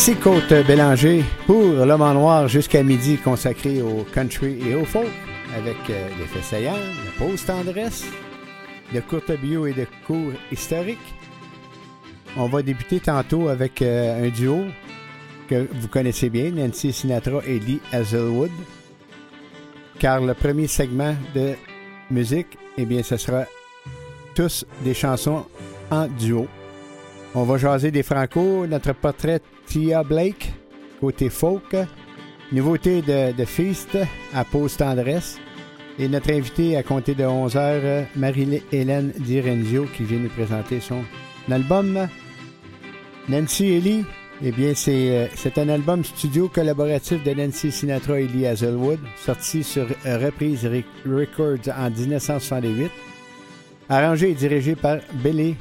Ici Côte Bélanger pour L'Homme en Noir jusqu'à midi consacré au country et au folk avec euh, les faits saillants, la pause tendresse, de courtes bio et de cours historiques. On va débuter tantôt avec euh, un duo que vous connaissez bien, Nancy Sinatra et Lee Hazelwood. Car le premier segment de musique, eh bien, ce sera tous des chansons en duo. On va jaser des Franco, notre portrait Tia Blake, côté folk. Nouveauté de, de Feast à Pause Tendresse. Et notre invité à compter de 11h, Marie-Hélène Direnzio, qui vient nous présenter son album. Nancy Ellie, eh bien, euh, c'est un album studio collaboratif de Nancy Sinatra et Lee Hazelwood, sorti sur Reprise Records en 1968. Arrangé et dirigé par Billy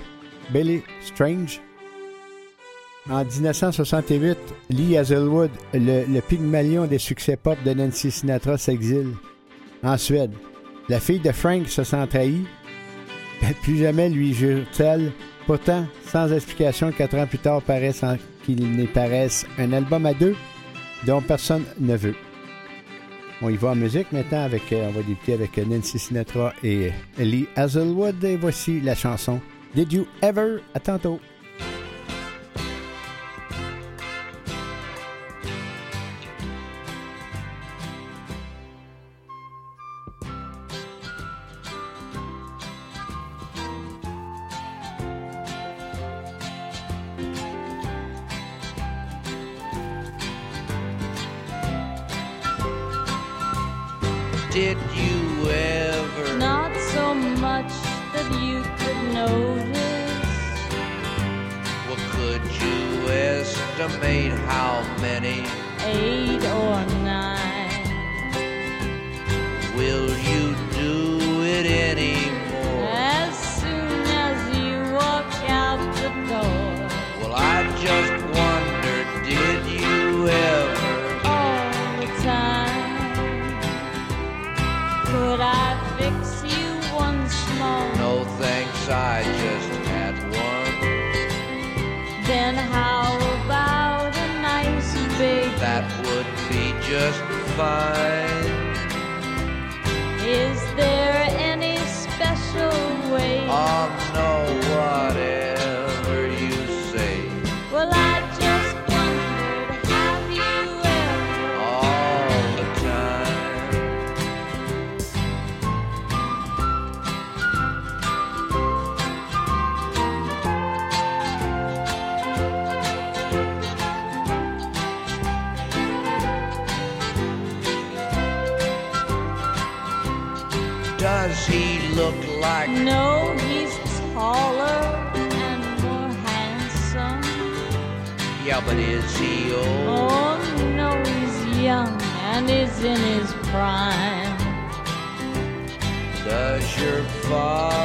Billy Strange. En 1968, Lee Hazelwood, le, pygmalion des succès pop de Nancy Sinatra, s'exile en Suède. La fille de Frank se sent trahie. Plus jamais lui jure-t-elle. Pourtant, sans explication, quatre ans plus tard, paraît sans qu'il n'y paraisse un album à deux dont personne ne veut. On y va en musique maintenant avec, euh, on va débuter avec Nancy Sinatra et Lee Hazelwood. Et voici la chanson Did You Ever? À tantôt.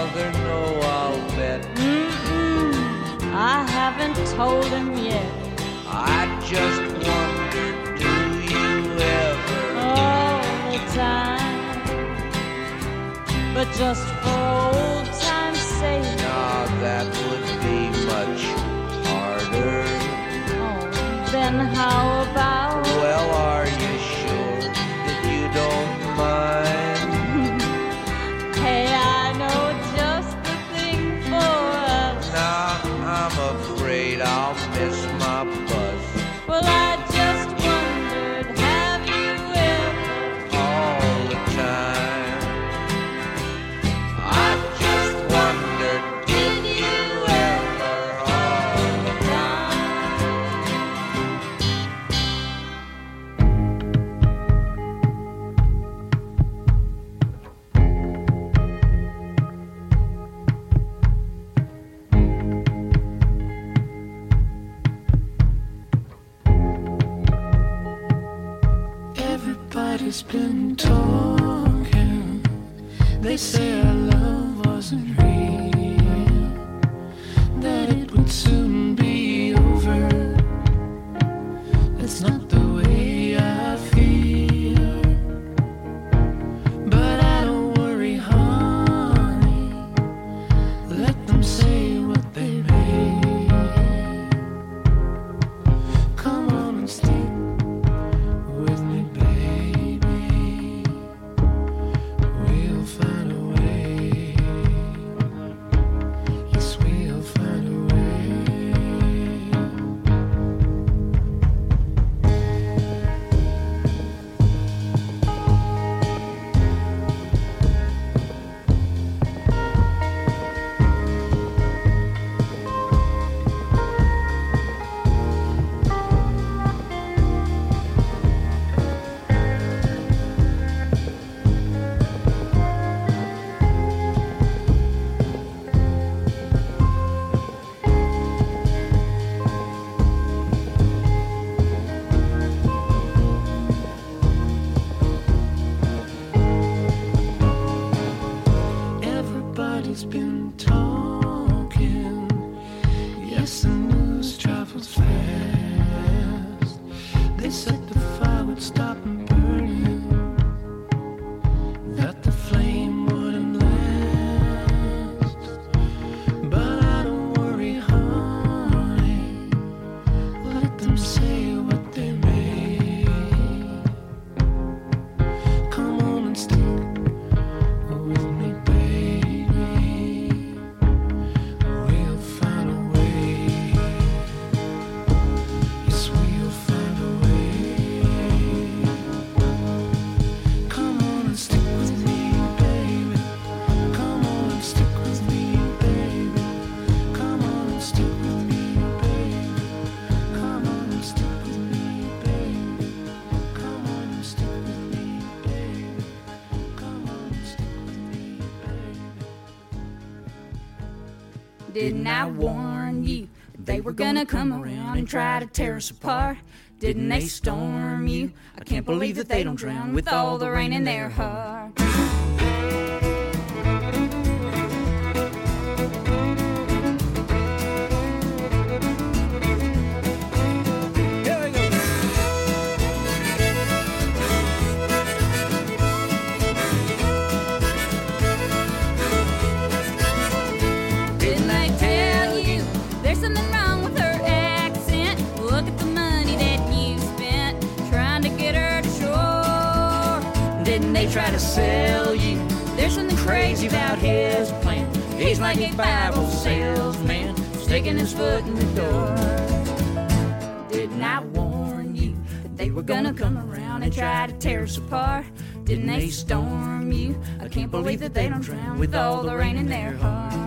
Father know I'll bet? Mm-mm, I haven't told him yet. I just wondered, do you ever? all the time. But just for old time's sake, Nah, that would be much harder. oh, then how about Didn't I warn you they were gonna come around and try to tear us apart? Didn't they storm you? I can't believe that they don't drown with all the rain in their heart. They try to sell you? There's something crazy about his plan. He's like a Bible salesman, sticking his foot in the door. Didn't I warn you that they were gonna come around and try to tear us apart? Didn't they storm you? I can't believe that they don't drown with all the rain in their heart.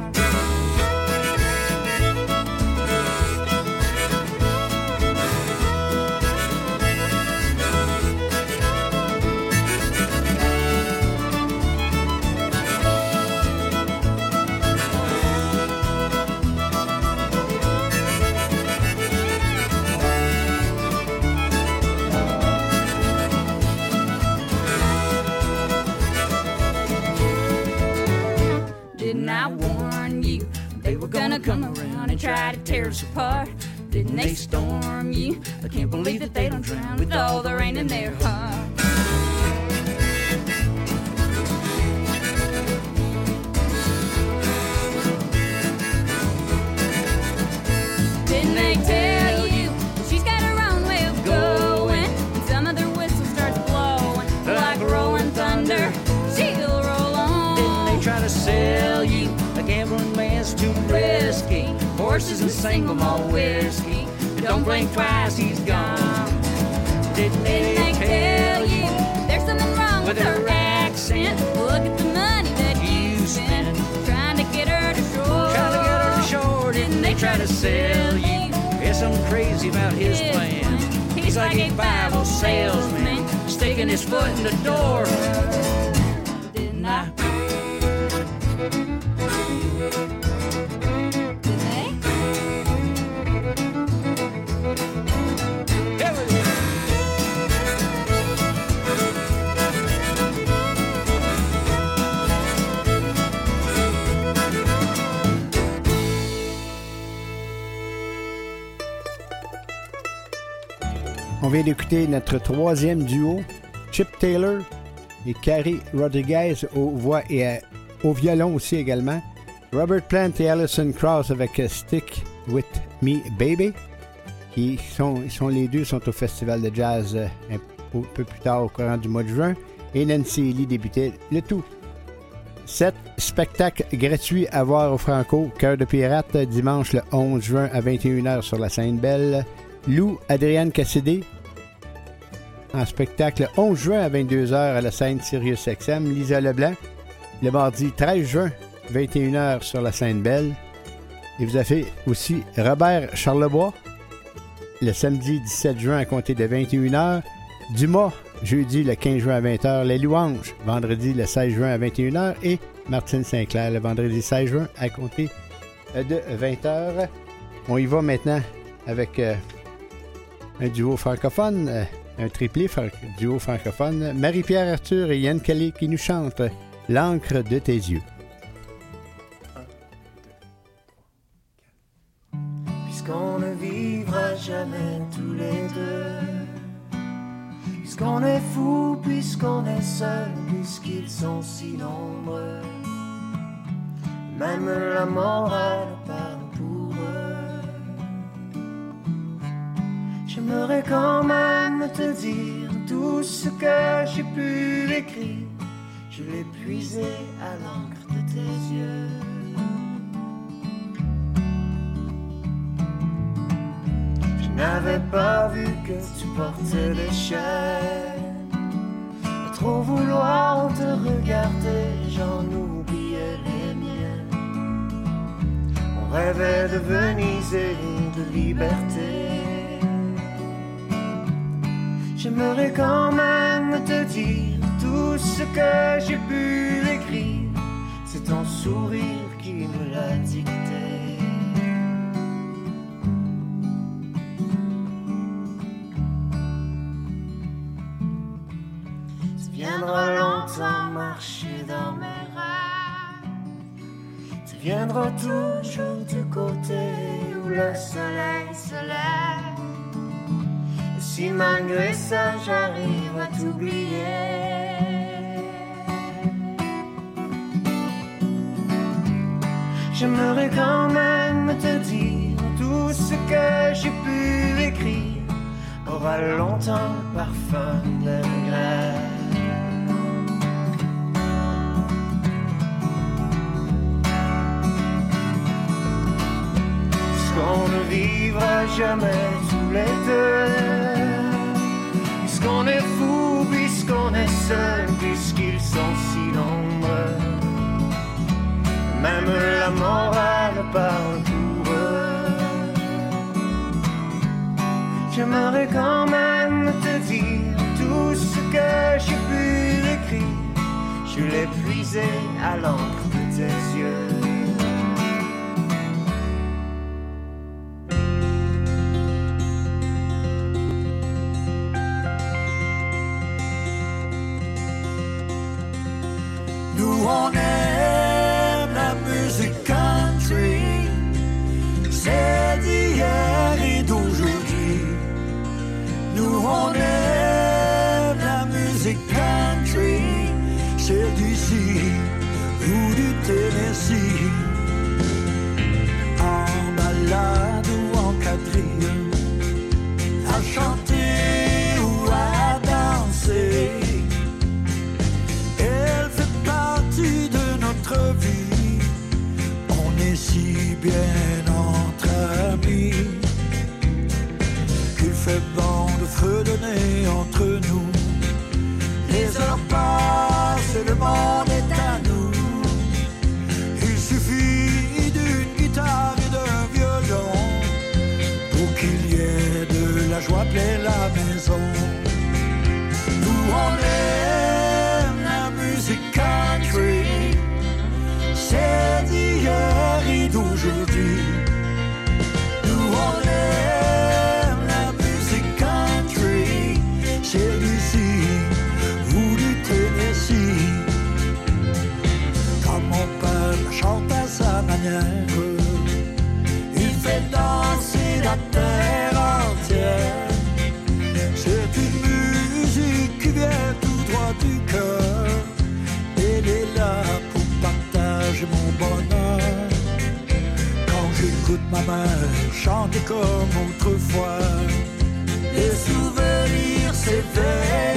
Try to tear us apart? Didn't they storm you? I can't believe that they don't drown with all the rain in their heart. Horses and single malt whiskey. Don't blink twice, he's gone. Didn't they Didn't they tell you there's something wrong with, With her accent? Look at the money that you spent trying to get her to shore. Trying to get her to shore, didn't they try to sell you? There's something crazy about his plan. He's like a Bible salesman, sticking his foot in the door. Vient d'écouter notre troisième duo, Chip Taylor et Carrie Rodriguez aux voix et au violon aussi également. Robert Plant et Alison Krauss avec euh, Stick With Me Baby. Qui sont, les deux sont au festival de jazz euh, un peu peu plus tard au courant du mois de juin. Et Nancy Lee débutait le tout. Sept spectacles gratuits à voir au Franco, Cœur de pirate, dimanche le 11 juin à 21h sur la scène Belle. Lou Adrienne Cassidy en spectacle le 11 juin à 22h à la scène Sirius XM. Lisa Leblanc le mardi 13 juin 21h sur la scène Belle. Et vous avez aussi Robert Charlebois le samedi 17 juin à compter de 21h. Dumas, jeudi le 15 juin à 20h. Les Louanges, vendredi le 16 juin à 21h. Et Martine Sinclair, le vendredi 16 juin à compter de 20h. On y va maintenant avec euh, un duo francophone, euh, un triplé duo francophone, Marie-Pierre Arthur et Yann Kelly qui nous chantent L'encre de tes yeux. Puisqu'on ne vivra jamais tous les deux, puisqu'on est fou, puisqu'on est seul, puisqu'ils sont si nombreux, même la morale J'aimerais quand même te dire tout ce que j'ai pu écrire. Je l'ai puisé à l'encre de tes yeux. Je n'avais pas vu que tu portais des chaînes. Trop vouloir te regarder, j'en oubliais les miennes. On rêvait de Venise et de liberté. J'aimerais quand même te dire tout ce que j'ai pu écrire. C'est ton sourire qui me l'a dicté. Tu viendras longtemps marcher dans mes rêves. Tu viendras toujours du côté où le soleil se lève. Si malgré ça j'arrive à t'oublier. J'aimerais quand même te dire tout ce que j'ai pu écrire aura longtemps le parfum de regret. Puisqu'on ne vivra jamais tous les deux. Puisqu'on est fou, puisqu'on est seul, puisqu'ils sont si nombreux. Même la morale parle pour eux. J'aimerais quand même te dire tout ce que j'ai pu écrire. Je l'ai puisé à l'encre de tes yeux. Si bien entre amis qu'il fait bon de fredonner entre nous. Les ma chanter comme autrefois, les souvenirs s'éveillent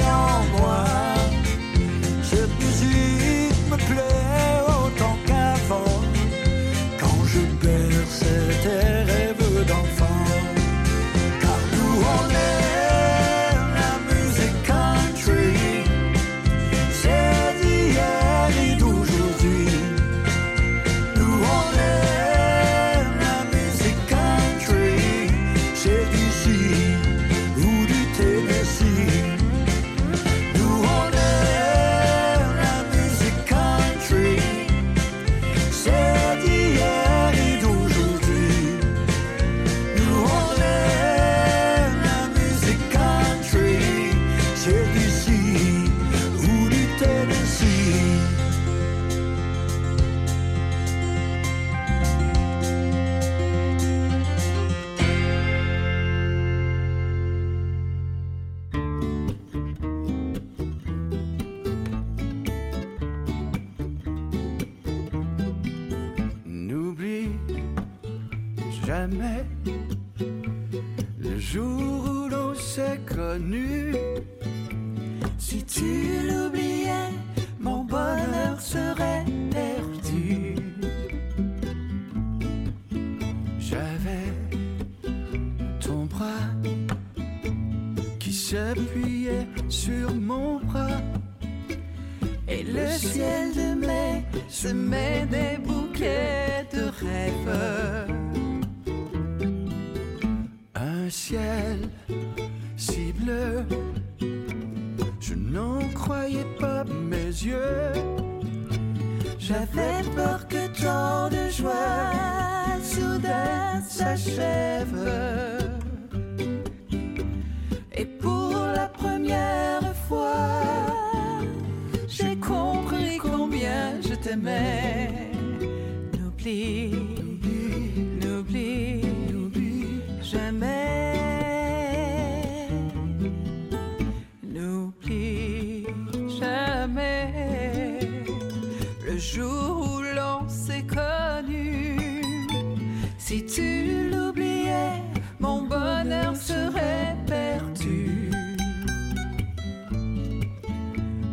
Si tu l'oubliais, mon bonheur serait perdu.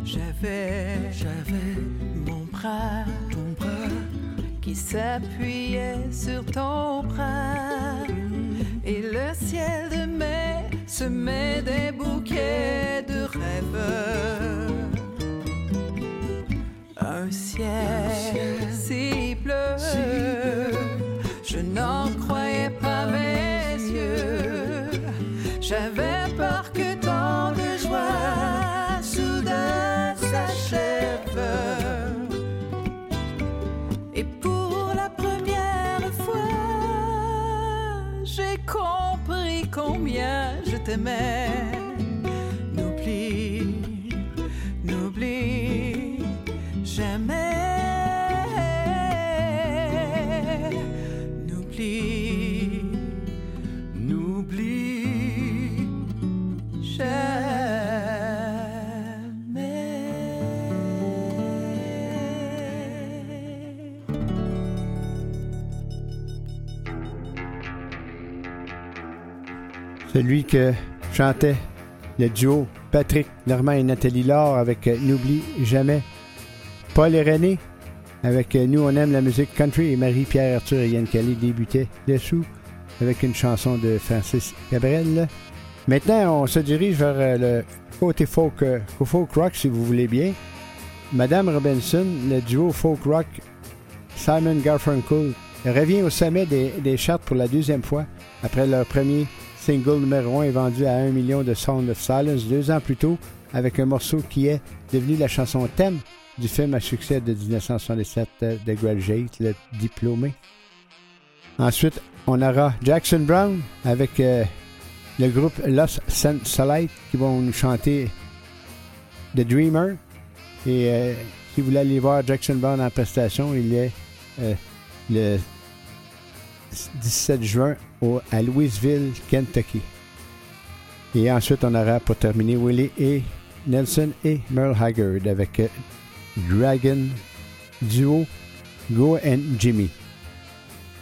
J'avais, j'avais mon bras, ton bras qui s'appuyait sur ton bras. Et le ciel de mai semait des bouquets de rêves. Un ciel si bleu, n'en croyais pas mes yeux. J'avais peur que tant de joie soudain s'achève. Et pour la première fois, j'ai compris combien je t'aimais. Celui que chantait le duo Patrick Normand et Nathalie Laure avec euh, N'oublie jamais. Paul et René avec euh, Nous on aime la musique country et Marie-Pierre Arthur et Yann Calais débutaient dessous avec une chanson de Francis Cabrel. Maintenant, on se dirige vers euh, le côté folk, folk rock si vous voulez bien. Madame Robinson, le duo folk rock Simon Garfunkel revient au sommet des, des charts pour la deuxième fois après leur premier single numéro 1 vendu à 1 million de Sound of Silence deux ans plus tôt avec un morceau qui est devenu la chanson thème du film à succès de 1977 euh, The Graduate, le diplômé. Ensuite, on aura Jackson Brown avec euh, le groupe Los Sunlight qui vont nous chanter The Dreamer. Et euh, si vous voulez aller voir Jackson Brown en prestation, il est euh, le 17 juin au- à Louisville, Kentucky. Et ensuite, on aura pour terminer Willie et Nelson et Merle Haggard avec euh, Dragon Duo Go and Jimmy.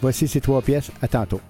Voici ces trois pièces. À tantôt.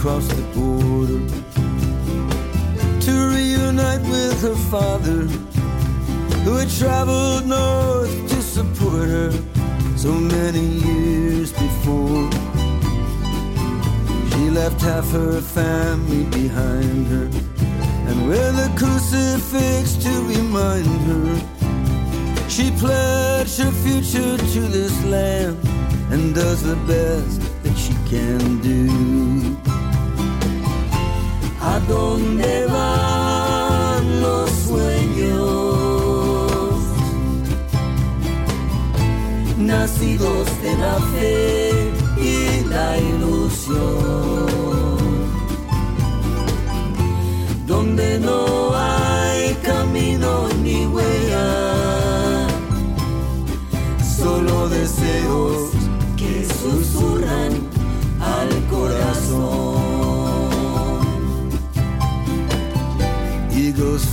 Crossed the border to reunite with her father, who had traveled north to support her so many years before. She left half her family behind her, and with a crucifix to remind her, she pledged her future to this land and does the best that she can do. ¿A dónde van los sueños? Nacidos de la fe y la ilusión.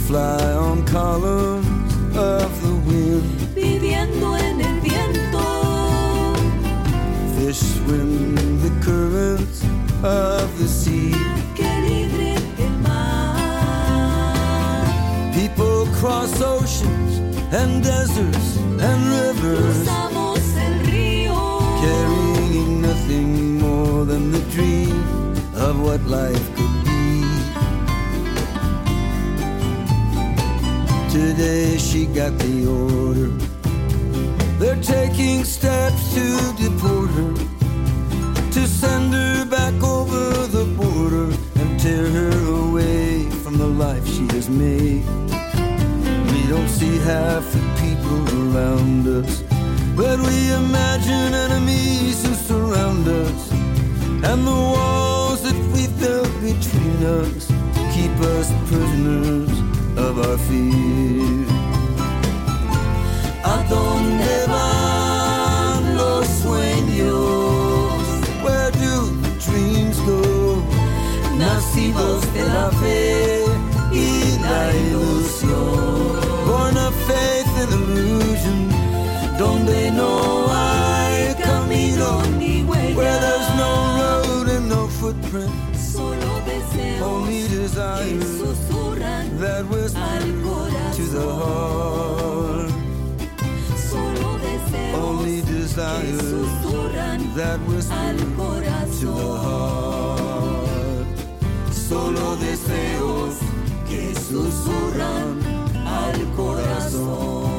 Fly on columns of the wind. viviendo en el viento. Fish swim the currents of the sea. que libre el mar. People cross oceans and deserts and rivers, Cruzamos el río. carrying nothing more than the dream of what life could Today she got the order. They're taking steps to deport her, to send her back over the border and tear her away from the life she has made. We don't see half the people around us, but we imagine enemies who surround us, and the walls that we built between us keep us prisoners fear. ¿A dónde van los sueños? Where do the dreams go? Nacidos de la fe y la ilusión. Born of faith and illusion, donde no hay camino, Ni huella. That whisper al to the heart. Only desires that whisper al to the heart. Solo deseos que susurran al corazón.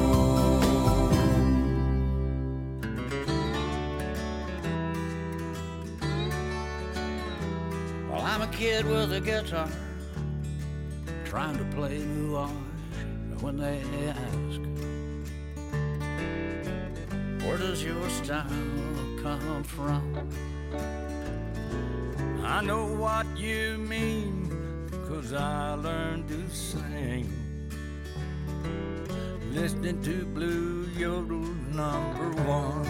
Well, I'm a kid with a guitar, trying to play nuage when they ask, Where does your style come from? I know what you mean, cause I learned to sing. Listening to Blue Yodel number one.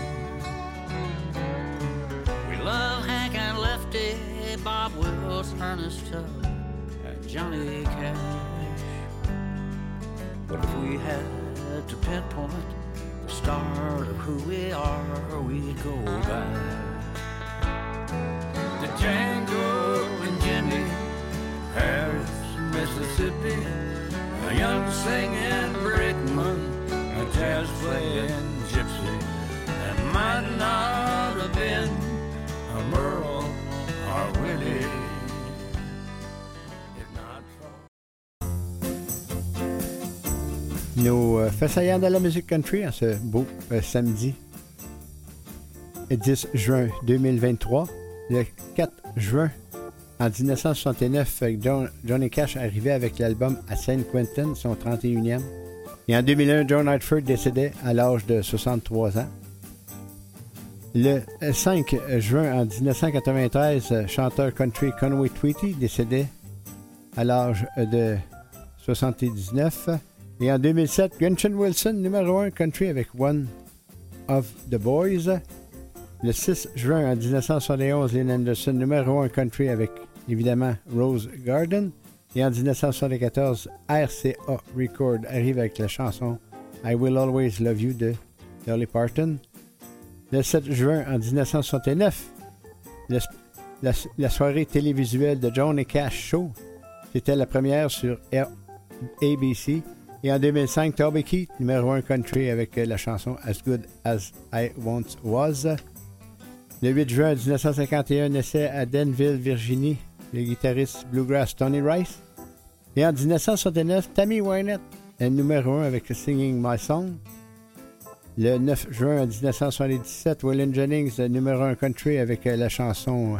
We love Hank and Lefty, Bob Wills, Ernest Tubb, Johnny Cash. But if we had to pinpoint the start of who we are, we'd go back to Django and Jimmy, Harris, Mississippi, a young singing brickman, a jazz playing gypsy. That might not have been a Merle or Willie. Nos euh, faits saillants de la musique country en ce beau euh, samedi 10 juin 2023. Le 4 juin en 1969, euh, John- Johnny Cash arrivait avec l'album à San Quentin, son 31e. Et en 2001, John Hartford décédait à l'âge de 63 ans. Le 5 juin en 1993, euh, chanteur country Conway Twitty décédait à l'âge de 79. Et en 2007, Gunchen Wilson, numéro 1 country avec One of the Boys. Le 6 juin en 1971, Lynn Anderson, numéro 1 country avec évidemment Rose Garden. Et en 1974, RCA Record arrive avec la chanson I Will Always Love You de Dolly Parton. Le 7 juin en 1969, le- la, la soirée télévisuelle de Johnny Cash Show, c'était la première sur ABC. Et en 2005, Toby Keith, numéro 1 country avec euh, la chanson As Good As I Once Was. Le 8 juin 1951, naissait à Denville, Virginie, le guitariste bluegrass Tony Rice. Et en 1969, Tammy Wynette numéro 1 avec Singing My Song. Le 9 juin 1977, Waylon Jennings numéro 1 country avec euh, la chanson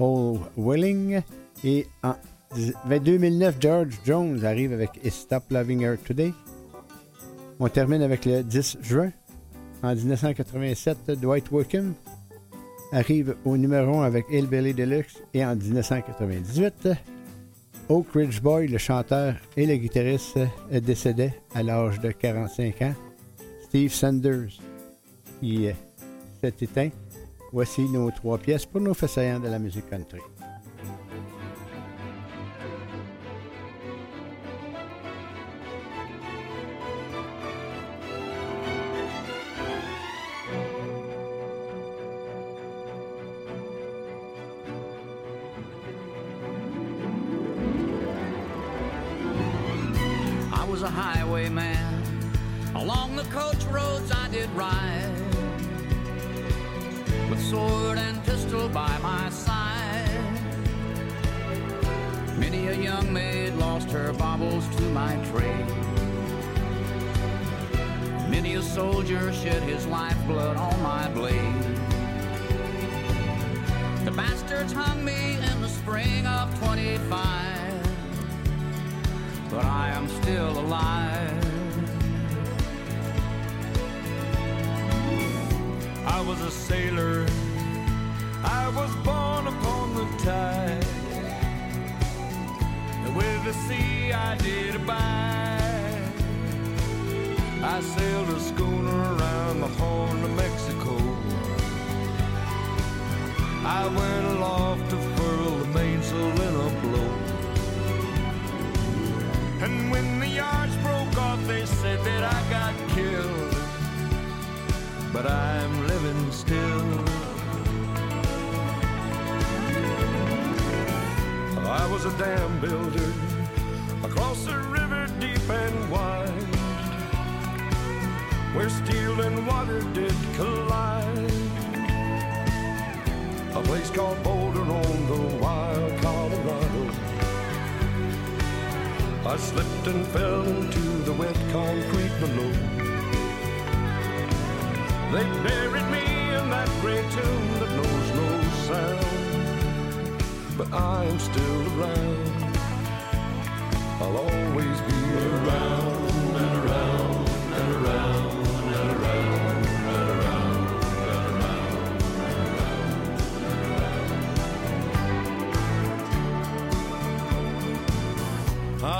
Whole Willing. Et en 2009, George Jones arrive avec Stop Loving Her Today. On termine avec le 10 juin. En 1987, Dwight Wickham arrive au numéro 1 avec Hillbilly Deluxe. Et en 1998, Oak Ridge Boy, le chanteur et le guitariste, euh, décédait à l'âge de 45 ans. Steve Sanders, qui s'est éteint. Voici nos trois pièces pour nos faits saillants de la musique country. Soldier shed his lifeblood on my blade. The bastards hung me in the spring of 25 but I am still alive. I was a sailor. I was born upon the tide. And with the sea I did abide. I sailed a schooner around the Horn of Mexico. I went aloft to furl the mainsail in a blow. And when the yards broke off, they said that I got killed. But I'm living still. I was a dam builder, across the river where steel and water did collide. A place called Boulder on the wild Colorado. I slipped and fell into the wet concrete below. They buried me in that great tomb that knows no sound. But I am still around. I'll always be around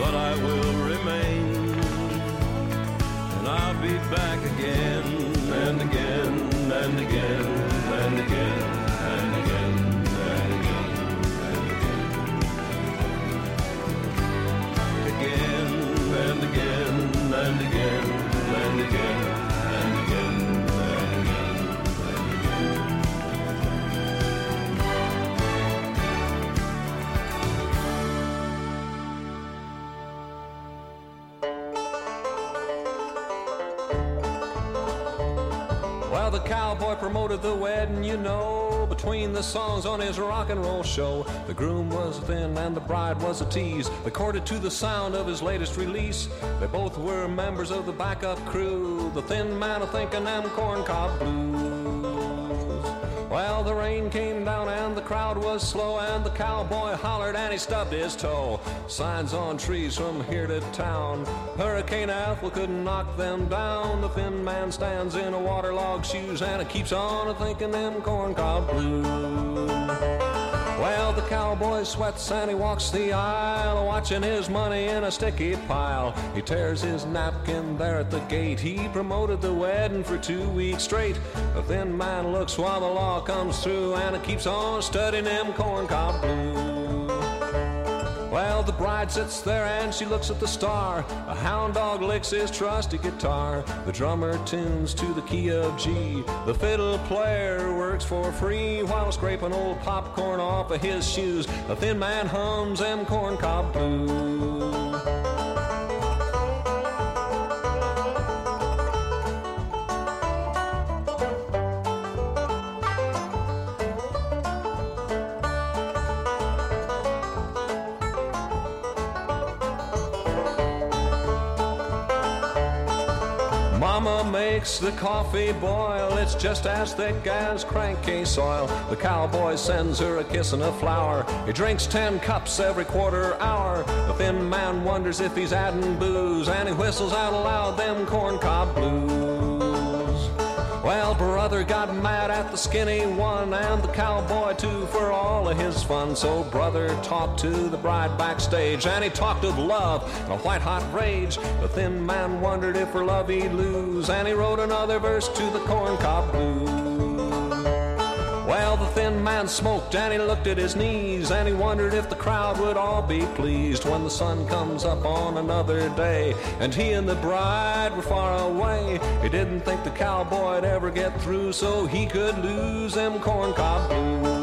But I will remain. And I'll be back again and again and again promoted the wedding, you know, between the songs on his rock and roll show. The groom was thin and the bride was a tease. They courted to the sound of his latest release. They both were members of the backup crew. The thin man a thinking them corncob blues. Well, the rain came down and the crowd was slow, and the cowboy hollered and he stubbed his toe. Signs on trees from here to town. Hurricane Ethel couldn't knock them down. The thin man stands in a waterlogged shoes and it keeps on a thinking them corncob blues. Well, the cowboy sweats and he walks the aisle, watching his money in a sticky pile. He tears his napkin there at the gate. He promoted the wedding for two weeks straight. The thin man looks while the law comes through, and it keeps on studying them corncob blues. Well, the bride sits there and she looks at the star. A hound dog licks his trusty guitar. The drummer tunes to the key of G. The fiddle player works for free while scraping old popcorn off of his shoes. The thin man hums them corncob blues. Makes the coffee boil. It's just as thick as crankcase oil. The cowboy sends her a kiss and a flower. He drinks ten cups every quarter hour. The thin man wonders if he's adding booze, and he whistles out aloud them corncob blues. Well, brother got mad at the skinny one and the cowboy too for all of his fun. So brother talked to the bride backstage and he talked of love and a white hot rage. The thin man wondered if for love he'd lose and he wrote another verse to the corncob blues. Man smoked and he looked at his knees and he wondered if the crowd would all be pleased when the sun comes up on another day and he and the bride were far away. He didn't think the cowboy'd ever get through so he could lose them corncob blues.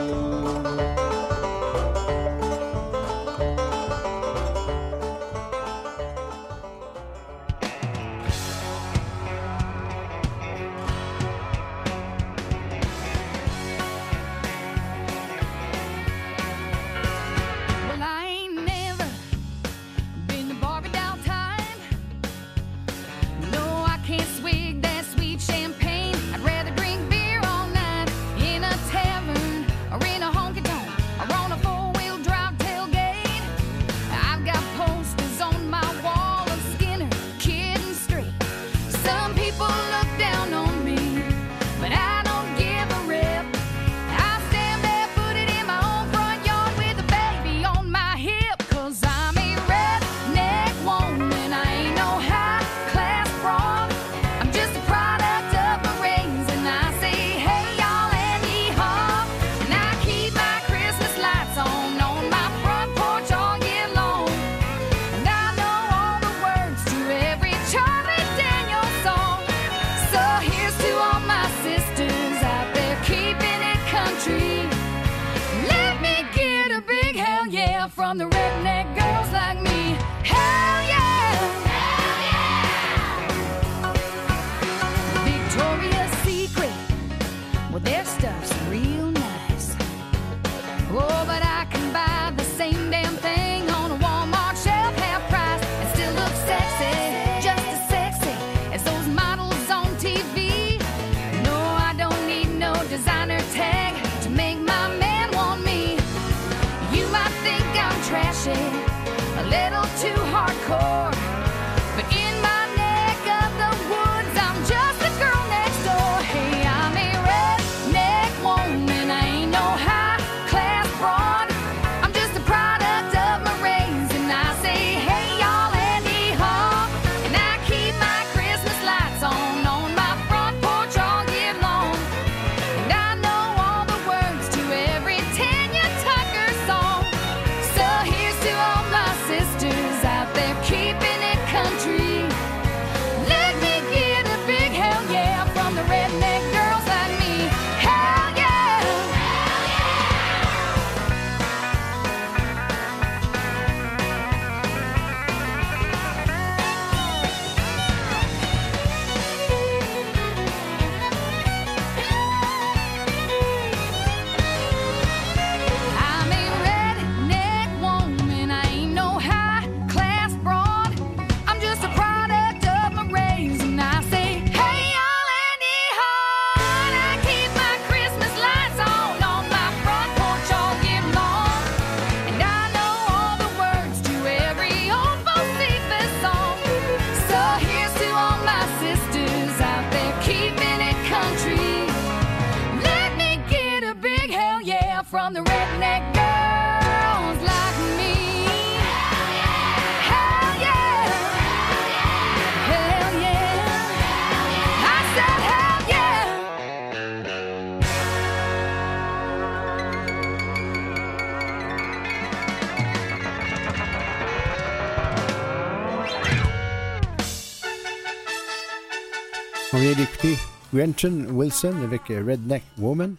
Gretchen Wilson avec euh, Redneck Woman,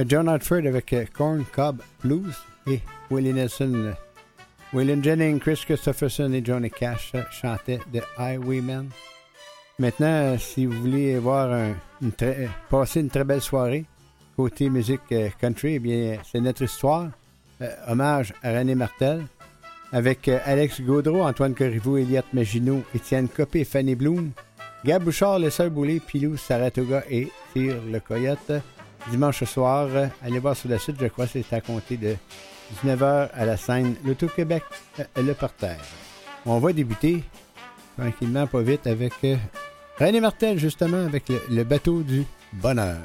euh, John Hartford avec euh, Corn Cob Blues et Willie Nelson. Waylon Jennings, Chris Christopherson et Johnny Cash chantaient The Highwaymen. Maintenant, si vous voulez voir passer une très belle soirée côté musique country, eh bien, c'est notre histoire. Hommage à René Martel avec Alex Gaudreau, Antoine Corriveau, Eliott Maginot, Étienne Copé, Fanny Bloom, Gab Bouchard, Les Sœurs Boulay, Pilou, Saratoga et Tire le Coyote. Dimanche soir, allez voir sur la suite, je crois c'est à compter de 19h à la scène L'Auto-Québec, euh, le parterre. On va débuter tranquillement, pas vite, avec euh, René Martel, justement, avec le bateau du bonheur.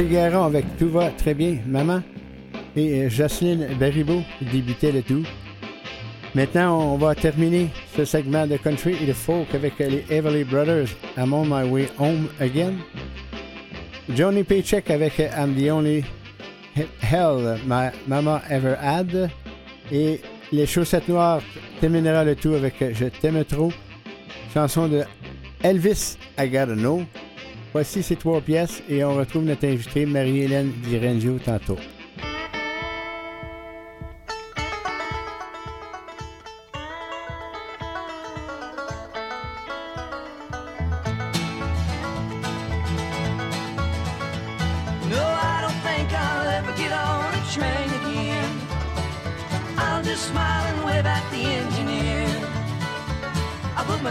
Garon avec Tout va très bien, maman. Et euh, Jocelyne Baribeau débutait le tout. Maintenant, on va terminer ce segment de country et de folk avec euh, les Everly Brothers, I'm on my way home again. Johnny Paycheck avec euh, I'm the only he- hell my mama ever had. Et les chaussettes noires terminera le tout avec Je t'aime trop, chanson de Elvis I Gotta Know. Voici ces trois pièces et on retrouve notre invitée Marie-Hélène Di Rengio tantôt.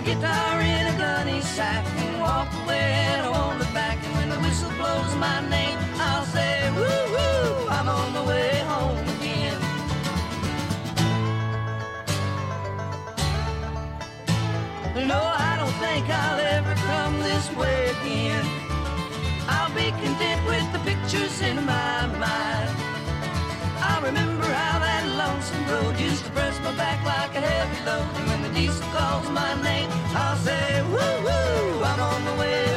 Guitar in a gunny sack and walk away back. And when the whistle blows my name, I'll say, woo woo, I'm on the way home again. No, I don't think I'll ever come this way again. I'll be content with the pictures in my mind. I'll remember how that lonesome road used to press my back like a heavy load. And when the diesel calls my name, I'll say, woo woo, I'm on the way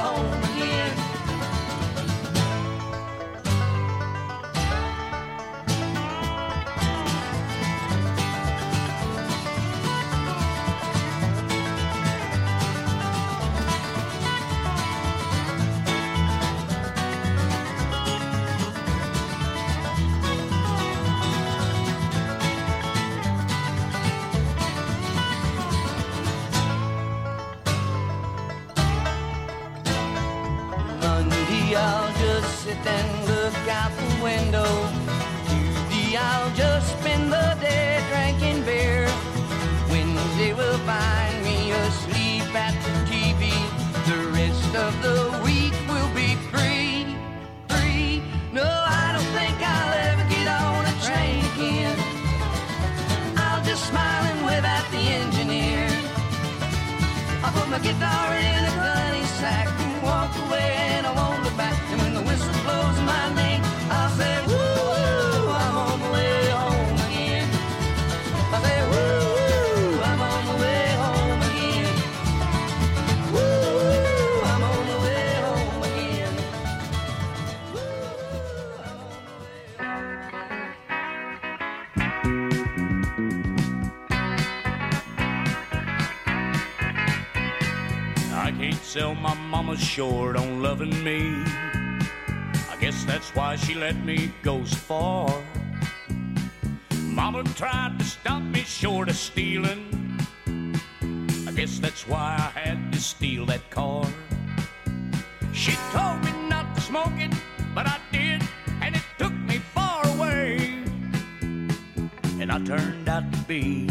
mama short on loving me. I guess that's why she let me go so far. Mama tried to stop me short of stealing. I guess that's why I had to steal that car. She told me not to smoke it, but I did, and it took me far away. And I turned out to be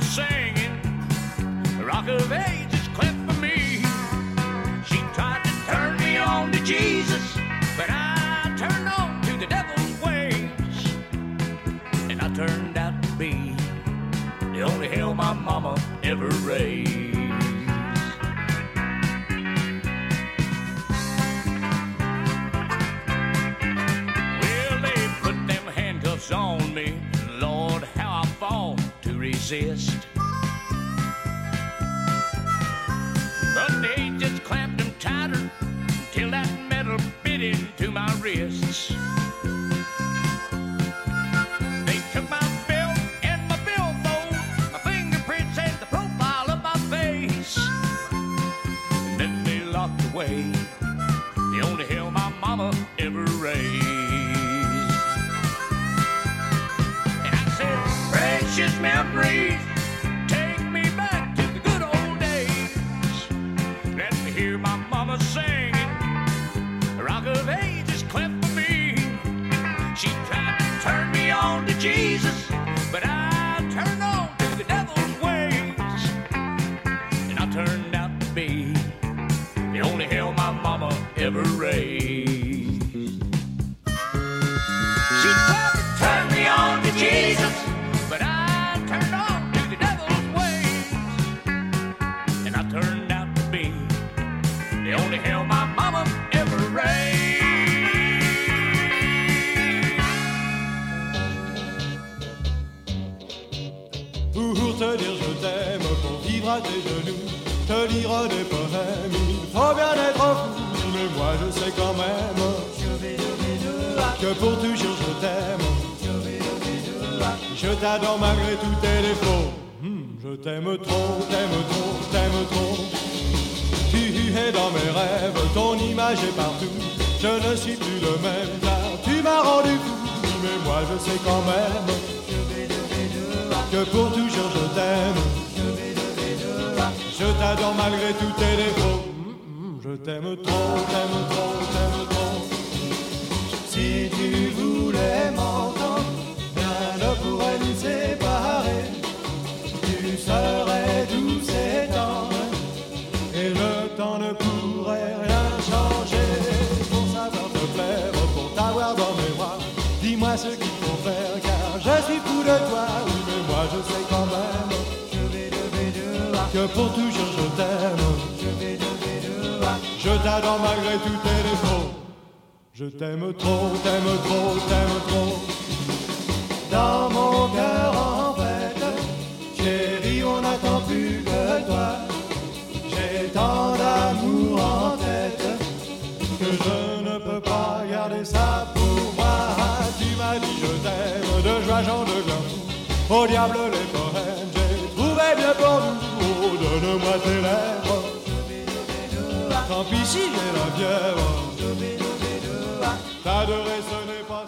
my singing. Rock of ages cleft for me. She tried to turn me on to Jesus, but I turned on to the devil's ways. And I turned out to be the only hell my mama ever raised. But they just clamped them tighter till that metal bit into my wrists. They took my belt and my billfold, my fingerprints and the profile of my face. And then they locked away memories. Tes genoux, te lire des poèmes, il faut bien être fou, mais moi je sais quand même que pour toujours je t'aime. Je t'adore malgré tous tes défauts. Hmm, je t'aime trop, t'aime trop, t'aime trop. Tu es dans mes rêves, ton image est partout. Je ne suis plus le même car tu m'as rendu fou. Mais moi je sais quand même que pour toujours je t'aime. Je t'adore malgré tous tes défauts. Hmm, hmm, Je t'aime trop, t'aime trop, t'aime trop. Si tu voulais m'entendre, rien ne pourrait nous séparer. Tu serais douce et tendre, et le temps ne pourrait rien changer. Pour savoir te plaire, pour t'avoir dans mes bras, dis-moi ce qu'il faut faire, car je suis fou de toi. Que pour toujours je t'aime. Je t'adore malgré tous tes défauts. Je t'aime trop, t'aime trop, t'aime trop. Dans mon cœur en fait, chérie, on n'attend plus que toi. J'ai tant d'amour en tête que je ne peux pas garder ça pour moi. Tu m'as dit je t'aime, de joie j'en deviens. Au diable les poèmes, j'ai trouvé bien pour nous. Donne-moi tes lèvres. Tant pis si j'ai la fièvre. T'adorer ce n'est pas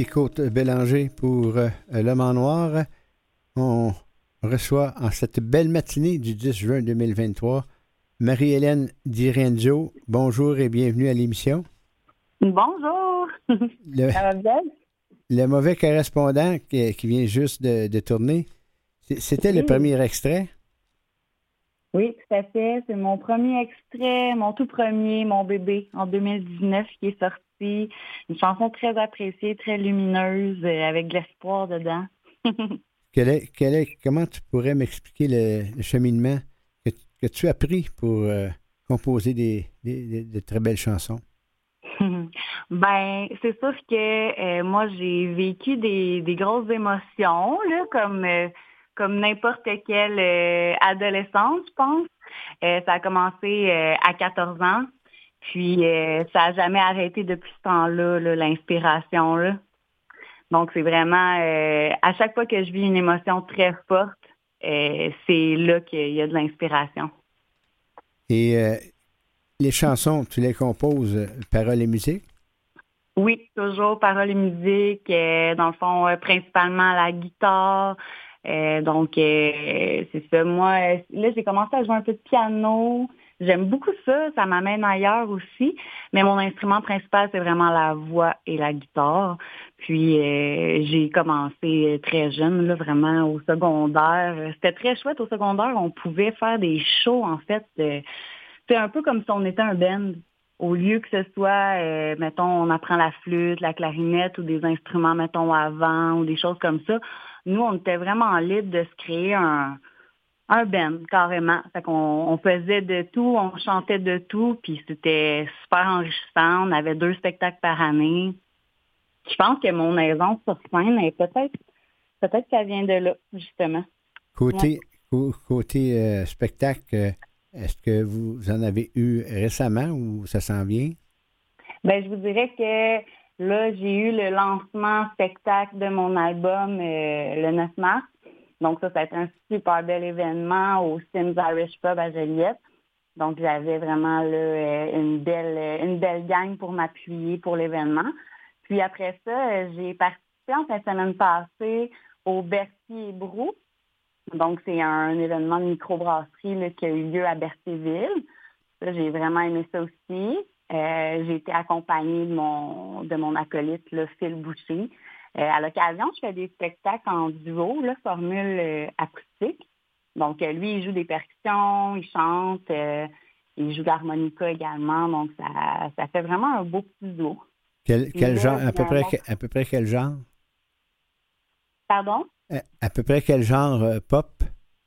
Ici Côte Bélanger pour euh, L'Homme en Noir. On reçoit en cette belle matinée du 10 juin 2023 Marie-Hélène Direnzo. Bonjour et bienvenue à l'émission. Bonjour. Le, Ça va bien? le mauvais correspondant qui, qui vient juste de, de tourner, c'était le premier extrait? Oui, tout à fait. C'est mon premier extrait, mon tout premier, mon bébé, en 2019, qui est sorti. Une chanson très appréciée, très lumineuse, euh, avec de l'espoir dedans. Quel est- quel est- comment tu pourrais m'expliquer le, le cheminement que, que tu as pris pour euh, composer des, des- des- de très belles chansons? ben, c'est sûr que euh, moi, j'ai vécu des, des grosses émotions, là, comme, euh, comme n'importe quelle euh, adolescente, je pense. Ça a commencé à 14 ans. Puis euh, ça n'a jamais arrêté depuis ce temps-là, là, l'inspiration. Là. Donc c'est vraiment euh, à chaque fois que je vis une émotion très forte, euh, c'est là qu'il y a de l'inspiration. Et les chansons, tu les composes paroles et musique? Oui, toujours paroles et musique, dans le fond, principalement la guitare. Donc, c'est ça. Moi, là, j'ai commencé à jouer un peu de piano. J'aime beaucoup ça. Ça m'amène ailleurs aussi. Mais mon instrument principal, c'est vraiment la voix et la guitare. Puis, euh, j'ai commencé très jeune, là, vraiment au secondaire. C'était très chouette au secondaire. On pouvait faire des shows, en fait. c'est un peu comme si on était un band. Au lieu que ce soit, euh, mettons, on apprend la flûte, la clarinette ou des instruments, mettons, avant ou des choses comme ça, nous, on était vraiment libre de se créer un, un band, carrément. Fait qu'on on faisait de tout, on chantait de tout, puis c'était super enrichissant. On avait deux spectacles par année. Je pense que mon aisance sur scène est peut-être, peut-être qu'elle vient de là, justement. Côté, cô- côté euh, spectacle, euh, est-ce que vous en avez eu récemment ou ça s'en vient? Ben, je vous dirais que là, j'ai eu le lancement spectacle de mon album euh, le 9 mars. Donc ça, ça a été un super bel événement au Sims Irish Pub à Joliette. Donc j'avais vraiment là, euh, une belle euh, une belle gang pour m'appuyer pour l'événement. Puis après ça, euh, j'ai participé en fin de semaine passée au Bercy et Brou. Donc c'est un événement de microbrasserie là, qui a eu lieu à Berthéville. Ça, j'ai vraiment aimé ça aussi. Euh, j'ai été accompagnée de mon de mon acolyte, là, Phil Boucher. Euh, à l'occasion, je fais des spectacles en duo, là, formule euh, acoustique. Donc, euh, lui, il joue des percussions, il chante, il joue d'harmonica également. Donc, ça, ça fait vraiment un beau petit duo. Quel, genre, à peu, près, à peu près quel genre? Pardon? À, à peu près quel genre euh, pop?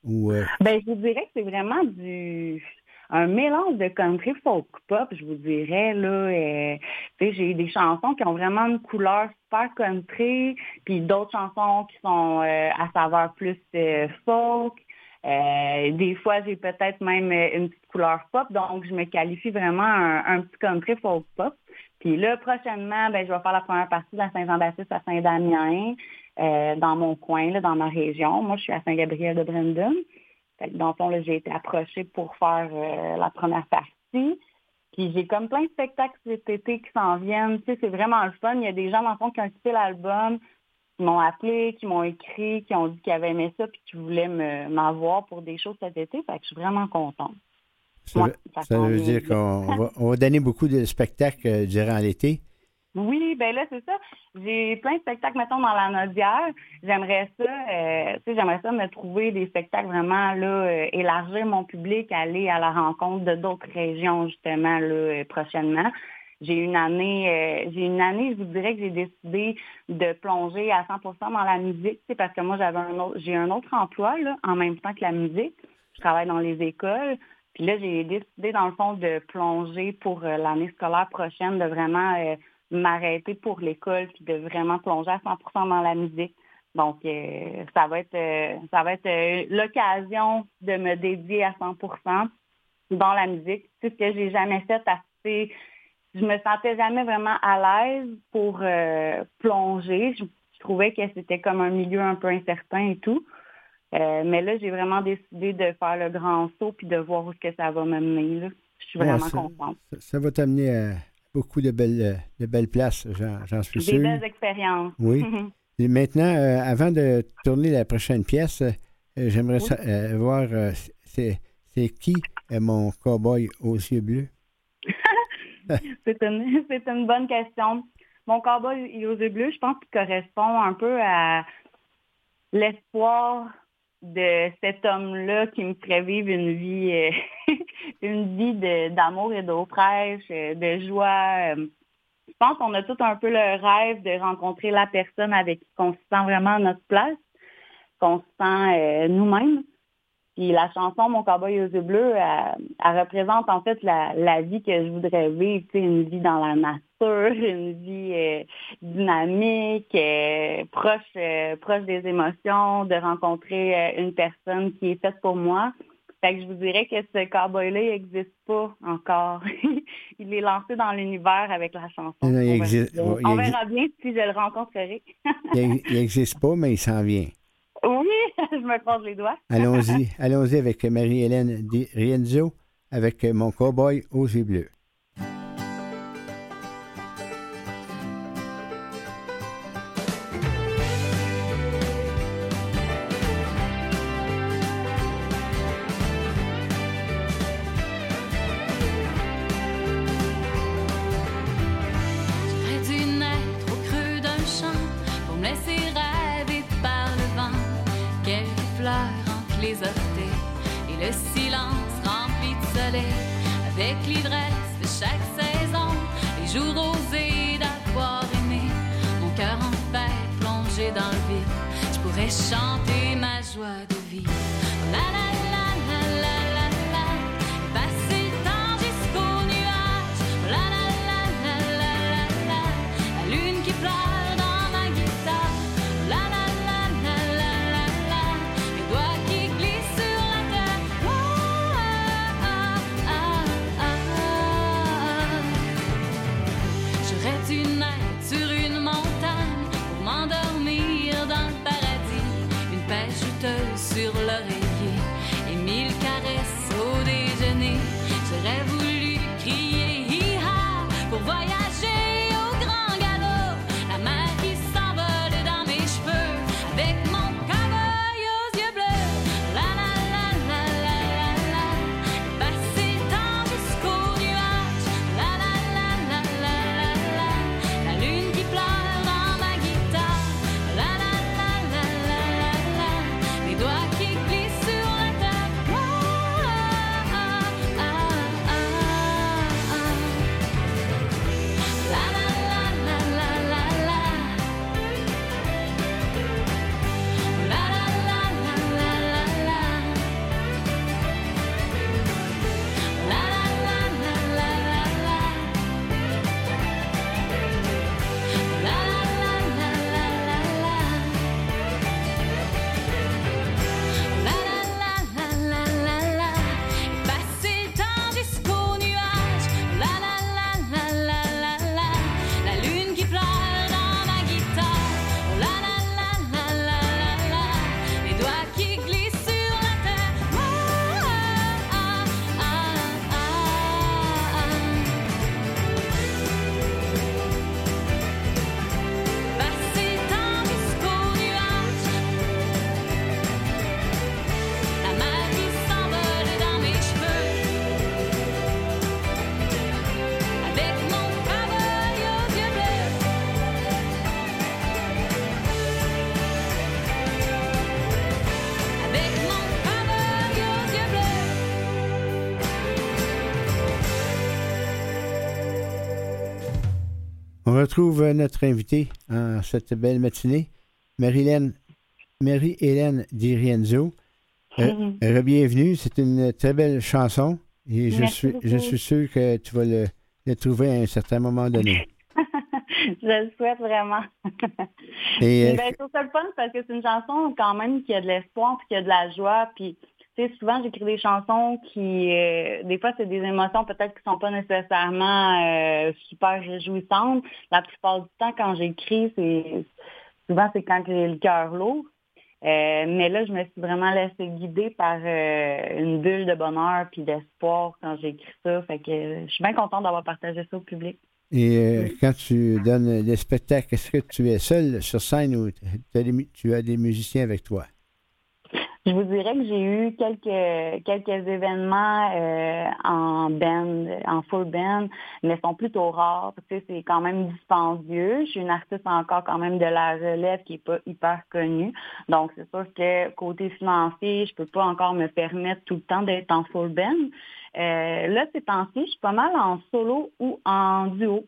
Ou, euh, Ben, je vous dirais que c'est vraiment du un mélange de country folk pop, je vous dirais là. euh, j'ai des chansons qui ont vraiment une couleur super country, puis d'autres chansons qui sont euh, à saveur plus euh, folk. Euh, des fois, j'ai peut-être même euh, une petite couleur pop, donc je me qualifie vraiment un, un petit country folk pop. Puis là, prochainement, ben, je vais faire la première partie de la Saint-Jean-Baptiste à Saint-Damien, euh, dans mon coin, là, dans ma région. Moi, je suis à Saint-Gabriel de Brandon. Dans le fond, là, j'ai été approchée pour faire euh, la première partie. Puis j'ai comme plein de spectacles cet été qui s'en viennent. Tu sais, c'est vraiment le fun. Il y a des gens, dans le fond, qui ont écouté l'album, qui m'ont appelé, qui m'ont écrit, qui ont dit qu'ils avaient aimé ça, puis qui voulaient me- m'avoir pour des choses cet été. Fait que je suis vraiment contente. ça, Ouais, ça veut dire qu'on va, on va donner beaucoup de spectacles euh, durant l'été. Oui, ben là, c'est ça. J'ai plein de spectacles, mettons, dans la Nodière. J'aimerais ça, euh, tu sais, j'aimerais ça me trouver des spectacles vraiment, là, euh, élargir mon public, aller à la rencontre de d'autres régions, justement, là, euh, prochainement. J'ai une année, euh, j'ai une année, je vous dirais que j'ai décidé de plonger à 100% dans la musique, c'est parce que moi, j'avais un autre, j'ai un autre emploi, là, en même temps que la musique. Je travaille dans les écoles. Puis là, j'ai décidé, dans le fond, de plonger pour euh, l'année scolaire prochaine, de vraiment m'arrêter pour l'école, puis de vraiment plonger à 100% dans la musique. Donc, euh, ça va être, euh, ça va être euh, l'occasion de me dédier à 100% dans la musique. C'est ce que j'ai jamais fait assez. Je me sentais jamais vraiment à l'aise pour plonger. Je, je trouvais que c'était comme un milieu un peu incertain et tout. Mais là, j'ai vraiment décidé de faire le grand saut puis de voir où que ça va me mener. là. Je suis Ouais, vraiment ça- contente. Ça, ça va t'amener à beaucoup de belles, euh, de belles places, j'en, suis Des sûr. belles expériences. Oui. Et maintenant, euh, avant de tourner la prochaine pièce, euh, j'aimerais Oui. voir c'est, qui mon cowboy aux yeux bleus? c'est une, c'est une bonne question. Mon cowboy aux yeux bleus, je pense qu'il correspond un peu à l'espoir de cet homme-là qui me ferait vivre une vie, euh, une vie d'amour et d'eau fraîche, euh, de joie. euh. Je pense qu'on a tout un peu le rêve de rencontrer la personne avec qui on se sent vraiment à notre place, qu'on se sent nous-mêmes. Puis la chanson Mon cowboy aux yeux bleus, elle, représente en fait la, la vie que je voudrais vivre, une vie dans la nature, une vie euh, dynamique, euh, proche, euh, proche des émotions, de rencontrer une personne qui est faite pour moi. Fait que je vous dirais que ce cowboy-là, il n'existe pas encore. il est lancé dans l'univers avec la chanson. Non, il On verra bien. il On existe- verra bien si je le rencontrerai. Il n'existe pas, mais il s'en vient. oui, je me croise les doigts. Allons-y, allons-y avec Marie-Hélène Rienzo, avec mon cowboy aux yeux bleus. Sur l'oreiller et mille caresses au déjeuner. J'aurais voulu retrouve euh, notre invité en cette belle matinée, Marie-Hélène Marie-Hélène Di Rienzo. Euh, Mhm. Bienvenue, c'est une très belle chanson et je Merci suis, je suis sûr que tu vas le, le trouver à un certain moment donné. je le souhaite vraiment. Et, euh, ben, trouve ça le fun parce que c'est une chanson quand même qui a de l'espoir puis qui a de la joie. Puis, sais, souvent, j'écris des chansons qui, euh, des fois, c'est des émotions peut-être qui sont pas nécessairement euh, super réjouissantes. La plupart du temps, quand j'écris, c'est souvent, c'est quand j'ai le cœur lourd. Euh, mais là, je me suis vraiment laissée guider par une bulle de bonheur puis d'espoir quand j'ai écrit ça. Fait que je suis bien contente d'avoir partagé ça au public. Et quand tu donnes des spectacles, est-ce que tu es seul sur scène ou tu as des musiciens avec toi? Je vous dirais que j'ai eu quelques quelques événements euh, en band, en full band, mais sont plutôt rares. Tu sais, c'est quand même dispendieux. Je suis une artiste encore quand même de la relève qui est pas hyper connue. Donc c'est sûr que côté financier, je peux pas encore me permettre tout le temps d'être en full band. Euh, là, ces temps-ci, je suis pas mal en solo ou en duo.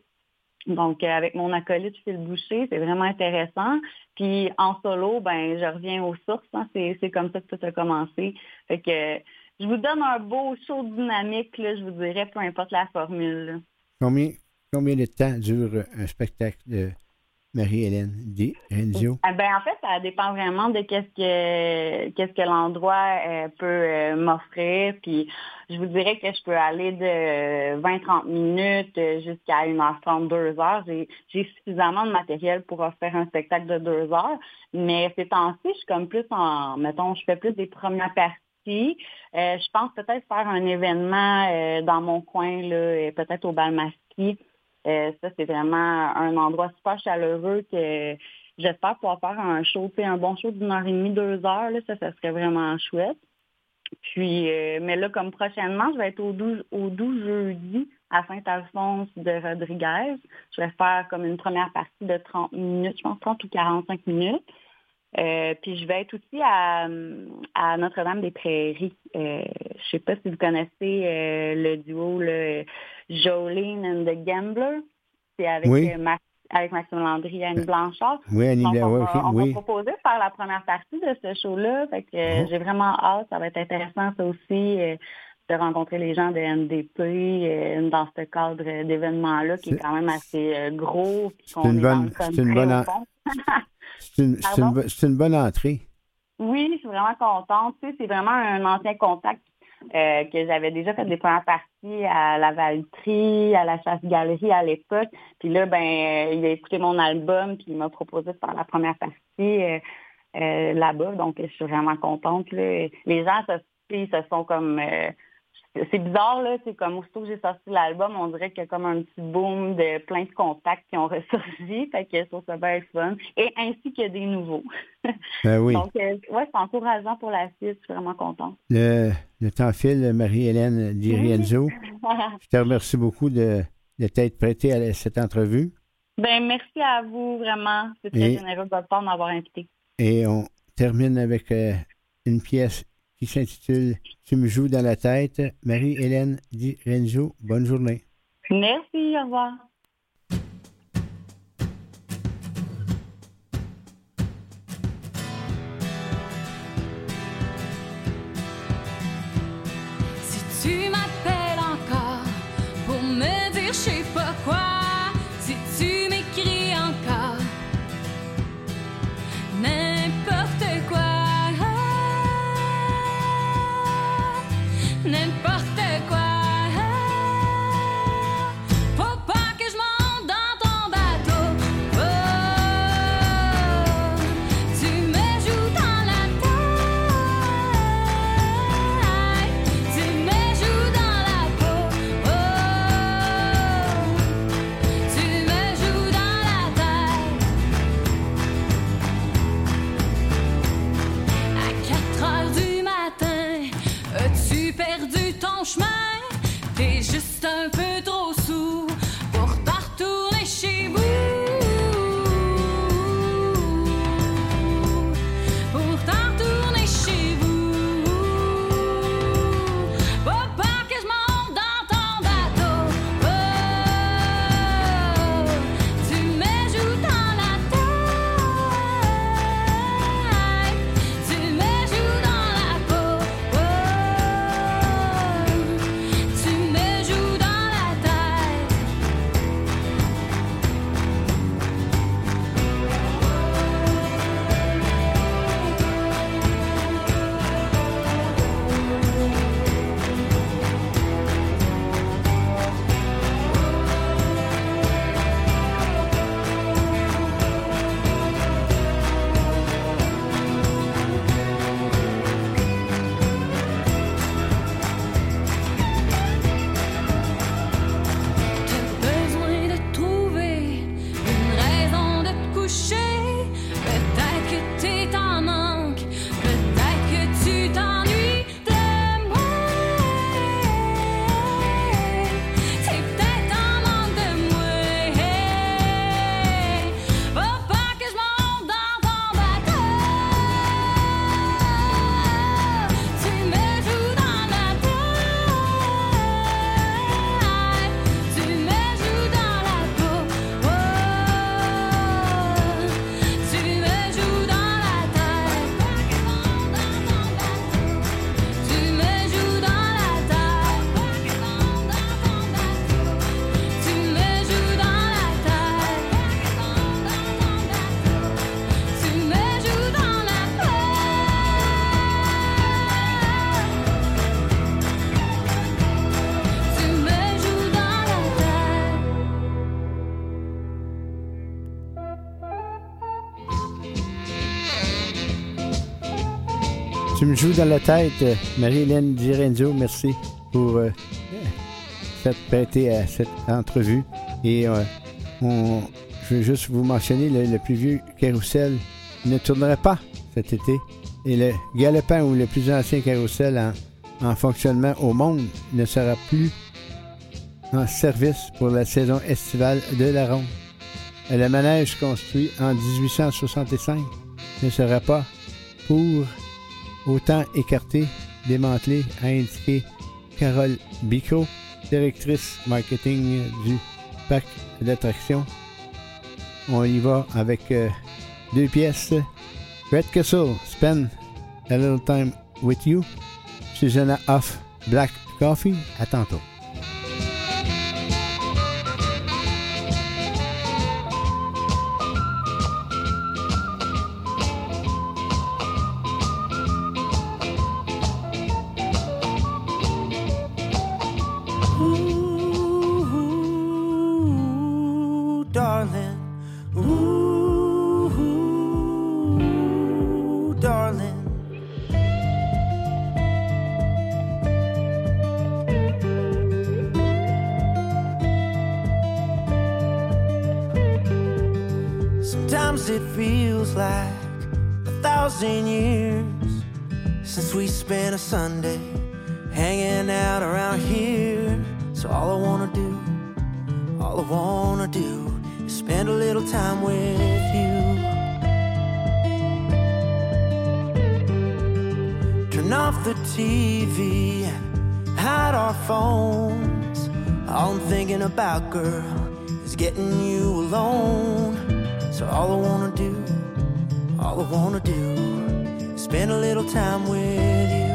Donc, euh, avec mon acolyte Phil Boucher, c'est vraiment intéressant. Puis en solo, ben, je reviens aux sources. hein. C'est, comme ça que tout a commencé. Fait que je vous donne un beau show dynamique, là, je vous dirais, peu importe la formule. Combien, combien de temps dure un spectacle de Marie-Hélène Di Renzo? Ah Ben, en fait, ça dépend vraiment de qu'est-ce que qu'est-ce que l'endroit euh, peut euh, m'offrir. Puis je vous dirais que je peux aller de 20-30 minutes euh, jusqu'à 1h30, 2 heures. J'ai, j'ai suffisamment de matériel pour faire un spectacle de 2 heures. Mais ces temps-ci, je suis comme plus en, mettons, je fais plus des premières parties. Je pense peut-être faire un événement dans mon coin, là, peut-être au Balmasquis. Euh, ça, c'est vraiment un endroit super chaleureux que j'espère pouvoir faire un show, un bon show d'une heure et demie, deux heures. Là, ça, ça serait vraiment chouette. Puis, euh, mais là, comme prochainement, je vais être au 12, au 12 jeudi à Saint-Alphonse de Rodriguez. Je vais faire comme une première partie de 30 minutes, je pense 30 ou 45 minutes. Euh, puis je vais être aussi à, à Notre-Dame-des-Prairies. Euh, je sais pas si vous connaissez euh, le duo le Jolene and the Gambler. C'est avec, Oui. euh, avec Maxime Landry et Annie Blanchard. Oui, Annie on, va, ok, on va oui. proposer de faire la première partie de ce show-là. Fait que Oh. j'ai vraiment hâte. Ça va être intéressant, ça aussi, de rencontrer les gens de NDP euh, dans ce cadre d'événement-là qui est quand même assez euh, gros. C'est une bonne- c'est une. C'est une, bonne entrée. Oui, je suis vraiment contente. Tu sais, c'est vraiment un ancien contact euh, que j'avais déjà fait des premières parties à la Valtrie, à la Chasse-Galerie à l'époque. Puis là, ben, euh, il a écouté mon album, puis il m'a proposé de faire la première partie euh, euh, là-bas. Donc, je suis vraiment contente. là. Les gens se, ils se sont comme... c'est bizarre, là, c'est comme aussitôt que j'ai sorti l'album, on dirait qu'il y a comme un petit boom de plein de contacts qui ont ressurgi, fait que je trouve ça bien fun, et ainsi que des nouveaux. Ben oui. Donc, euh, ouais, c'est encourageant pour la suite, je suis vraiment contente. Le, le temps file, Marie-Hélène Di Rienzo. Je te remercie beaucoup de, de t'être prêtée à cette entrevue. ben, merci à vous, vraiment. C'est très Et- généreux de votre part de m'avoir invité. Et on termine avec euh, une pièce qui s'intitule Tu me joues dans la tête. Marie-Hélène Di Renzo, bonne journée. Merci, au revoir. Un peu me joues dans la tête, euh, Marie-Hélène Direnzo. Merci pour euh, s'être prêtée à cette entrevue. Et euh, je veux juste vous mentionner le, le plus vieux carrousel ne tournerait pas cet été. Et le galopin ou le plus ancien carrousel en, en fonctionnement au monde ne sera plus en service pour la saison estivale de la ronde. Le manège construit en 1865 ne sera pas pour autant écarté, démantelé, a indiqué Carole Bicot, directrice marketing du parc d'attractions. On y va avec euh, deux pièces. Red Castle, Spend a Little Time with You. Susanna Off, Black Coffee. À tantôt. Turn off the TV hide our phones. All I'm thinking about, girl, is getting you alone. So all I wanna do, all I wanna do is spend a little time with you.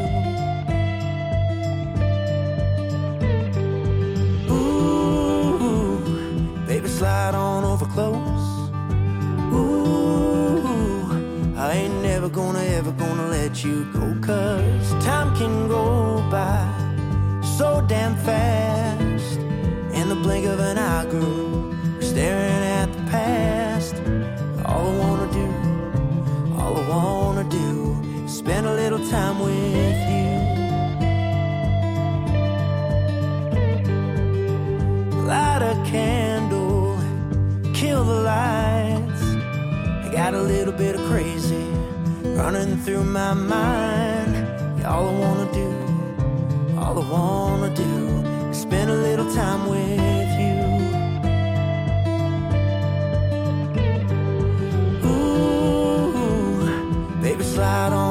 Ooh, baby, slide on over close. Ooh, I ain't never gonna, ever gonna let you go. Cause time can go by so damn fast. In the blink of an eye, girl, staring at the past. All I wanna do, all I wanna do is spend a little time with you. Light a candle, got a little bit of crazy running through my mind. All I wanna do, all I wanna do is spend a little time with you. Ooh, baby, slide on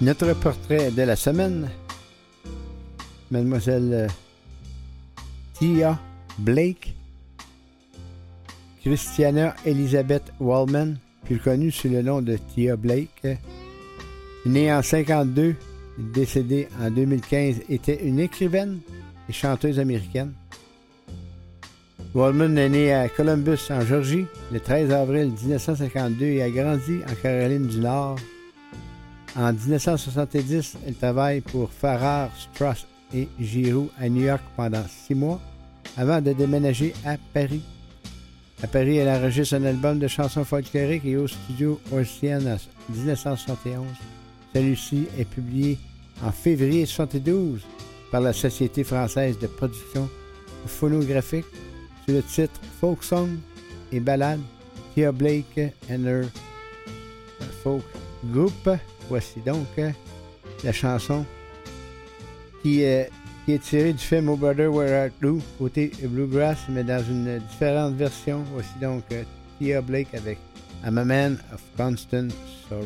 Notre portrait de la semaine, Mademoiselle euh, Tia Blake, Christiana Elizabeth Wallman, plus connue sous le nom de Tia Blake, née en 52, décédée en 2015, était une écrivaine et chanteuse américaine. Wallman est née à Columbus, en Georgie, le 13 avril 1952 et a grandi en Caroline du Nord. En 1970, elle travaille pour Farrar, Strass et Giroux à New York pendant six mois avant de déménager à Paris. À Paris, elle enregistre un album de chansons folkloriques et au studio Ocean en 1971. Celui-ci est publié en février 1972 par la Société française de production phonographique sous le titre Folk Song et Ballade Tia Blake and Her Folk Group. Voici donc euh, la chanson qui, est- qui est tirée du film Oh Brother Where Art Thou, côté Bluegrass, mais dans une différente version. Voici donc euh, Tia Blake avec I'm a Man of Constant Sorrow.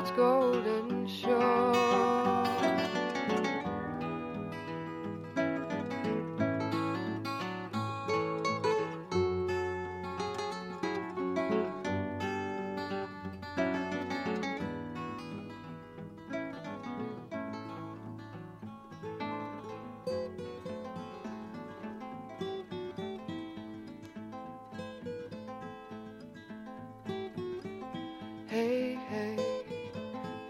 God's golden shore. Hey, hey,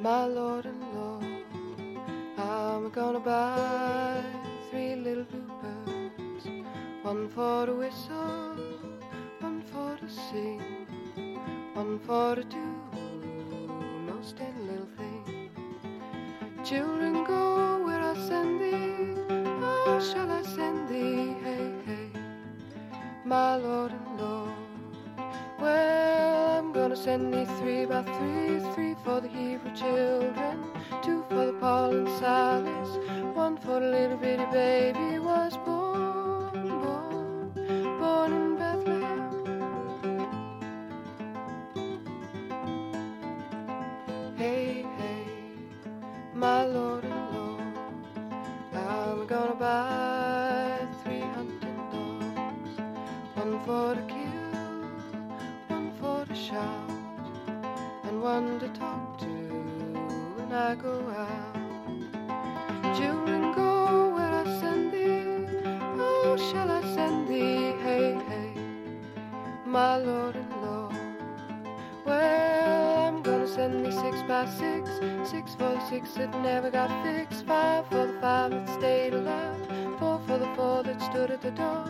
my lord and lord, I'm gonna buy three little bluebirds, one for to whistle, one for to sing, one for to send thee three by three, three for the Hebrew children, two for the Paul and Silas, one for the little bitty baby got six, six for the six that never got fixed, five for the five that stayed alive, four for the four that stood at the door.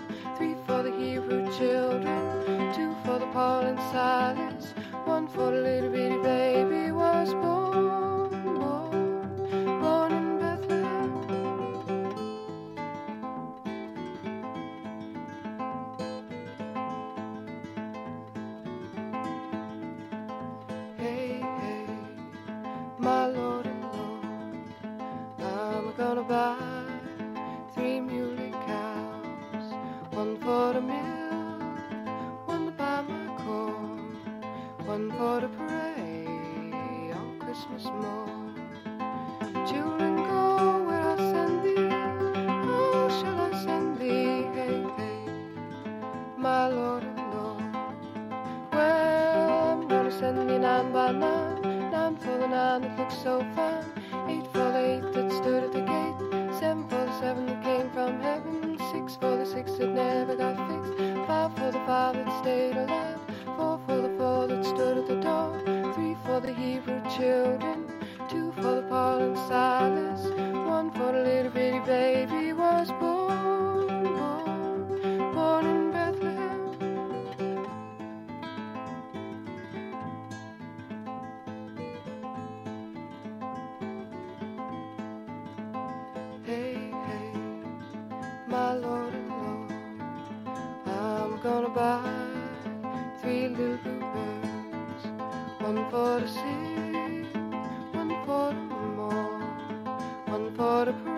Nine by nine. nine for the nine that it looks so fine. one quarter more, one quarter.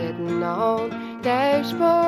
sitting on dashboard.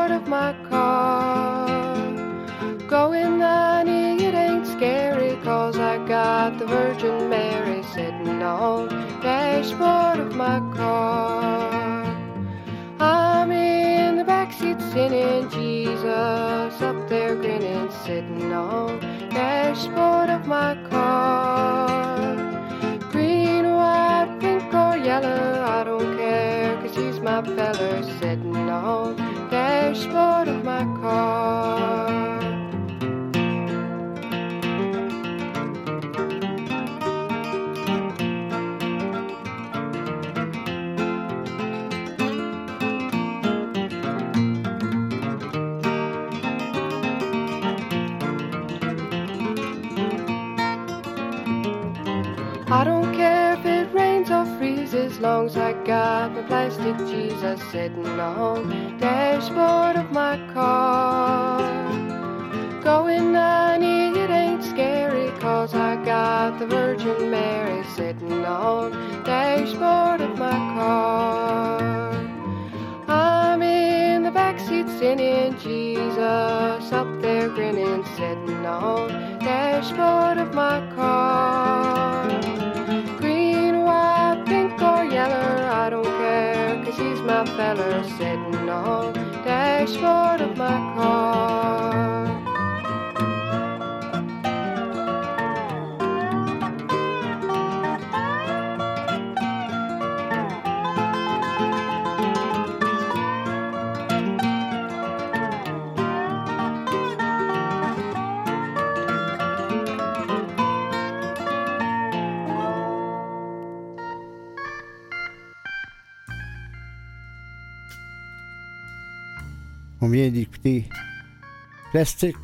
Plastic,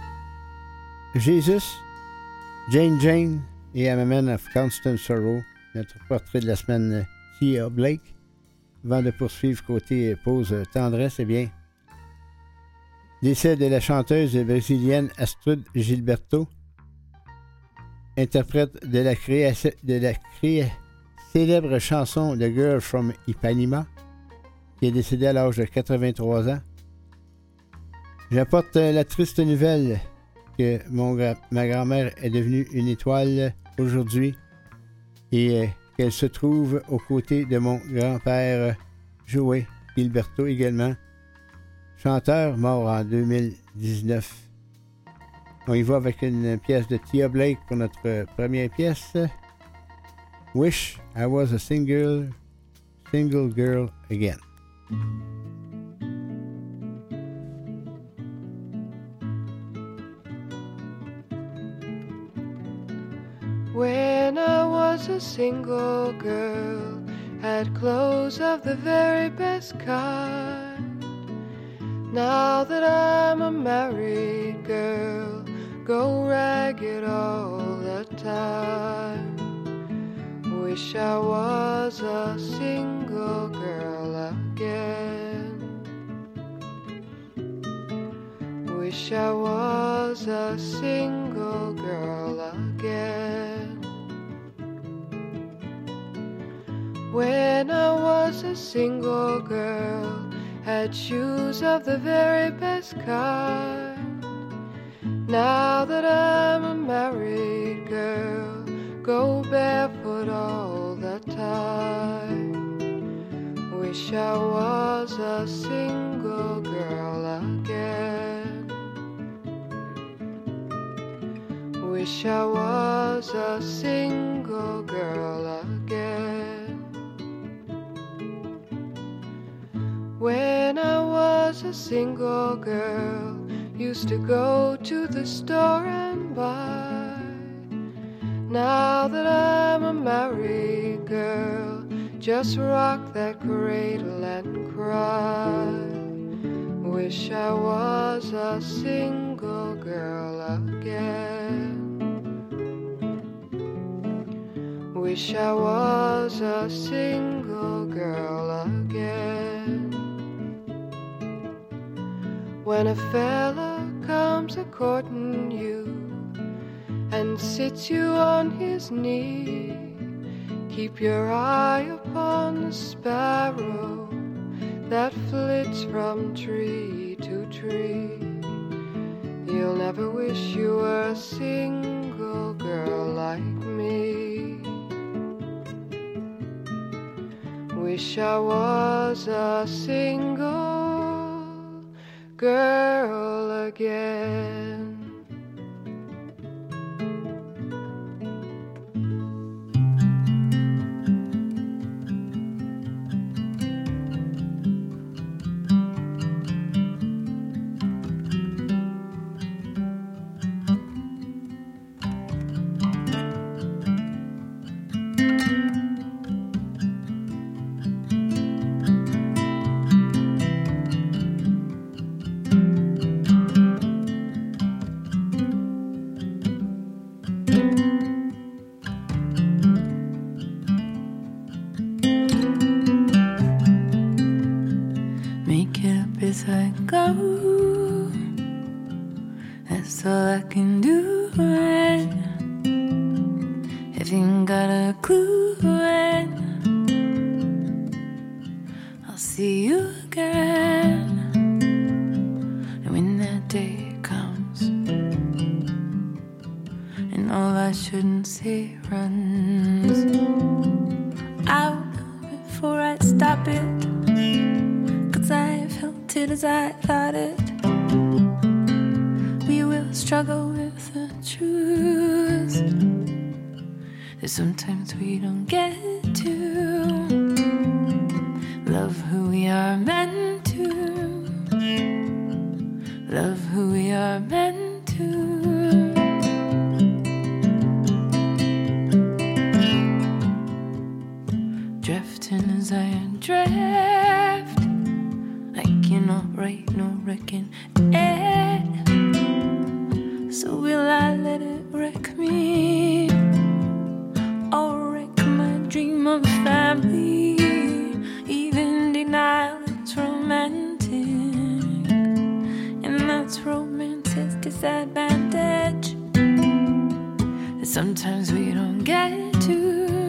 Jesus, Jane Jane et MMN of Constant Sorrow, notre portrait de la semaine euh, Kia Blake. Avant de poursuivre côté euh, pause euh, tendresse, eh bien, décès de la chanteuse brésilienne Astrid Gilberto, interprète de la, créa, célèbre chanson The Girl from Ipanema, qui est décédée à l'âge de 83 ans. J'apporte euh, la triste nouvelle que mon ma grand-mère est devenue une étoile aujourd'hui et euh, qu'elle se trouve aux côtés de mon grand-père Joey Gilberto également, chanteur mort en 2019. On y va avec une pièce de Tia Blake pour notre première pièce. Wish I was a single, single girl again. Was a single girl, had clothes of the very best kind. Now that I'm a married girl, go ragged all the time. Wish I was a single girl again. Wish I was a single girl again. When I was a single girl, had shoes of the very best kind. Now that I'm a married girl, go barefoot all the time. Wish I was a single girl again. Wish I was a single girl again. When I was a single girl, used to go to the store and buy. Now that I'm a married girl, just rock that cradle and cry. Wish I was a single girl again. Wish I was a single girl again. When a fella comes a courting you and sits you on his knee, keep your eye upon the sparrow that flits from tree to tree. You'll never wish you were a single girl like me. Wish I was a single girl again. All I shouldn't say runs out before I stop it. Cause I felt it as I thought it. We will struggle with the truth that sometimes we don't get to. Love who we are meant to. Love who we are meant as I drift. I cannot write nor reckon it. So will I let it wreck me? Or wreck my dream of family? Even denial is romantic. And that's romance's disadvantage. That sometimes we don't get to.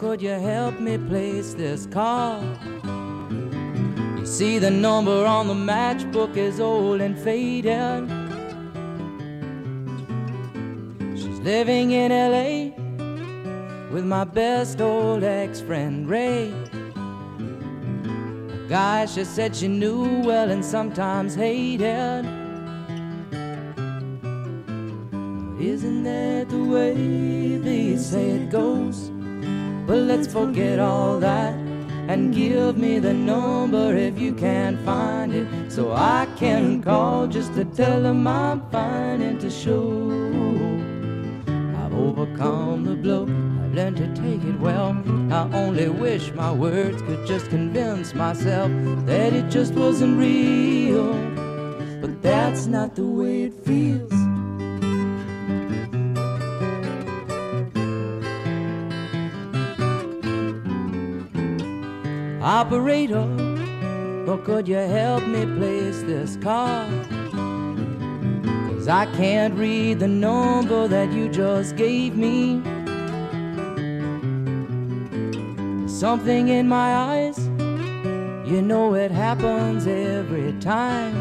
Could you help me place this call? You see, the number on the matchbook is old and faded. She's living in LA with my best old ex friend Ray. A guy she said she knew well and sometimes hated. Isn't that the way they say it goes? But let's forget all that and give me the number if you can't find it so I can call just to tell them I'm fine and to show I've overcome the blow. I've learned to take it well. I only wish my words could just convince myself that it just wasn't real. But that's not the way it feels. Operator, or could you help me place this call? Cause I can't read the number that you just gave me. Something in my eyes, you know it happens every time.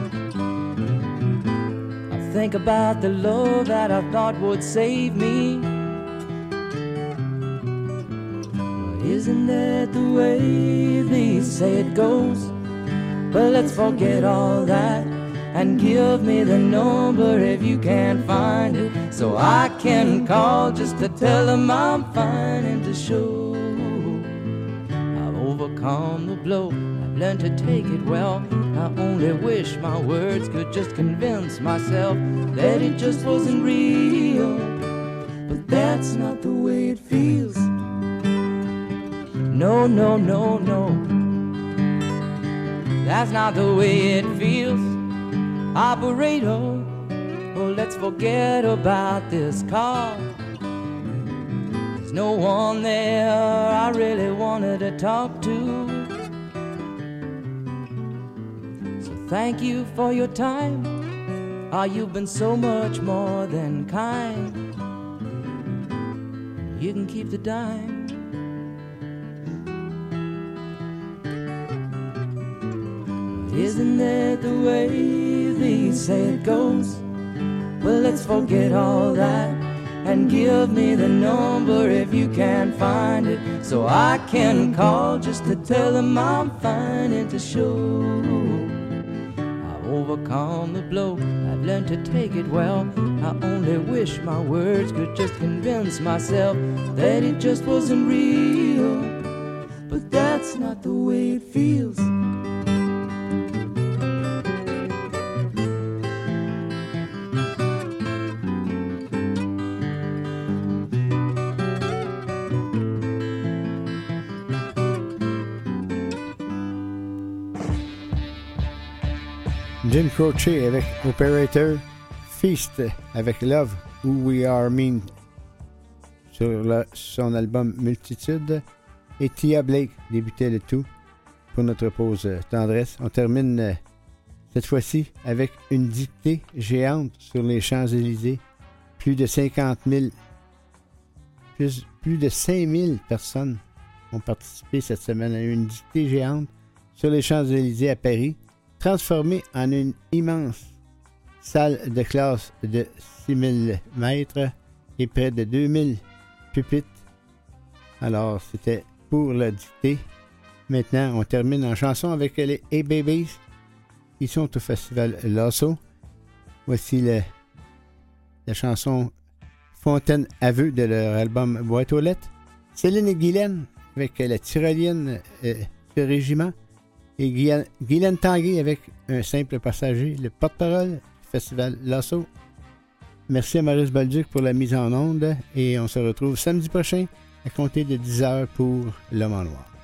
I think about the love that I thought would save me. Isn't that the way they say it goes? But let's forget all that and give me the number if you can't find it so I can call just to tell them I'm fine and to show I've overcome the blow. I've learned to take it well. I only wish my words could just convince myself that it just wasn't real. But that's not the way it feels. No, no, no, no. That's not the way it feels. Operator, oh, let's forget about this car. There's no one there I really wanted to talk to. So thank you for your time. Ah, you've been so much more than kind. You can keep the dime. Isn't that the way they say it goes? Well, let's forget all that and give me the number if you can find it so I can call just to tell them I'm fine and to show I've overcome the blow. I've learned to take it well. I only wish my words could just convince myself that it just wasn't real. But that's not the way it feels. Jim Croce avec Operator, Feast avec Love, Who We Are Mean sur son album Multitude, et Tia Blake débutait le tout pour notre pause tendresse. On termine euh, cette fois-ci avec une dictée géante sur les Champs-Élysées. Plus de 50 000, plus, plus de 5 000 personnes ont participé cette semaine à une dictée géante sur les Champs-Élysées à Paris, transformée en une immense salle de classe de 6000 mètres et près de 2000 pupitres. Alors, c'était pour la dictée. Maintenant, on termine en chanson avec les A-Babies. Ils sont au festival Lasso. Voici le- la chanson Fontaine Aveu de leur album Boîte aux lettres. Céline et Guylaine avec la tyrolienne euh, de régiment. Et Guylaine, Tanguay avec un simple passager, le porte-parole du festival Lasso. Merci à Maurice Balduc pour la mise en onde et on se retrouve samedi prochain à compter de 10h pour L'Homme en Noir.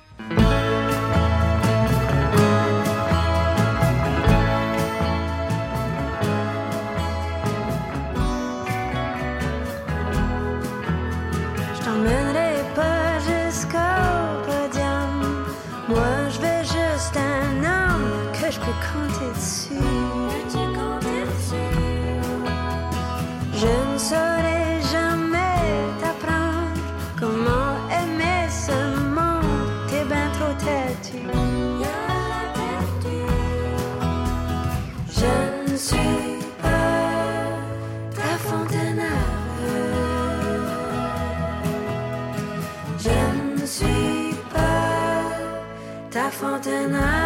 centenaire.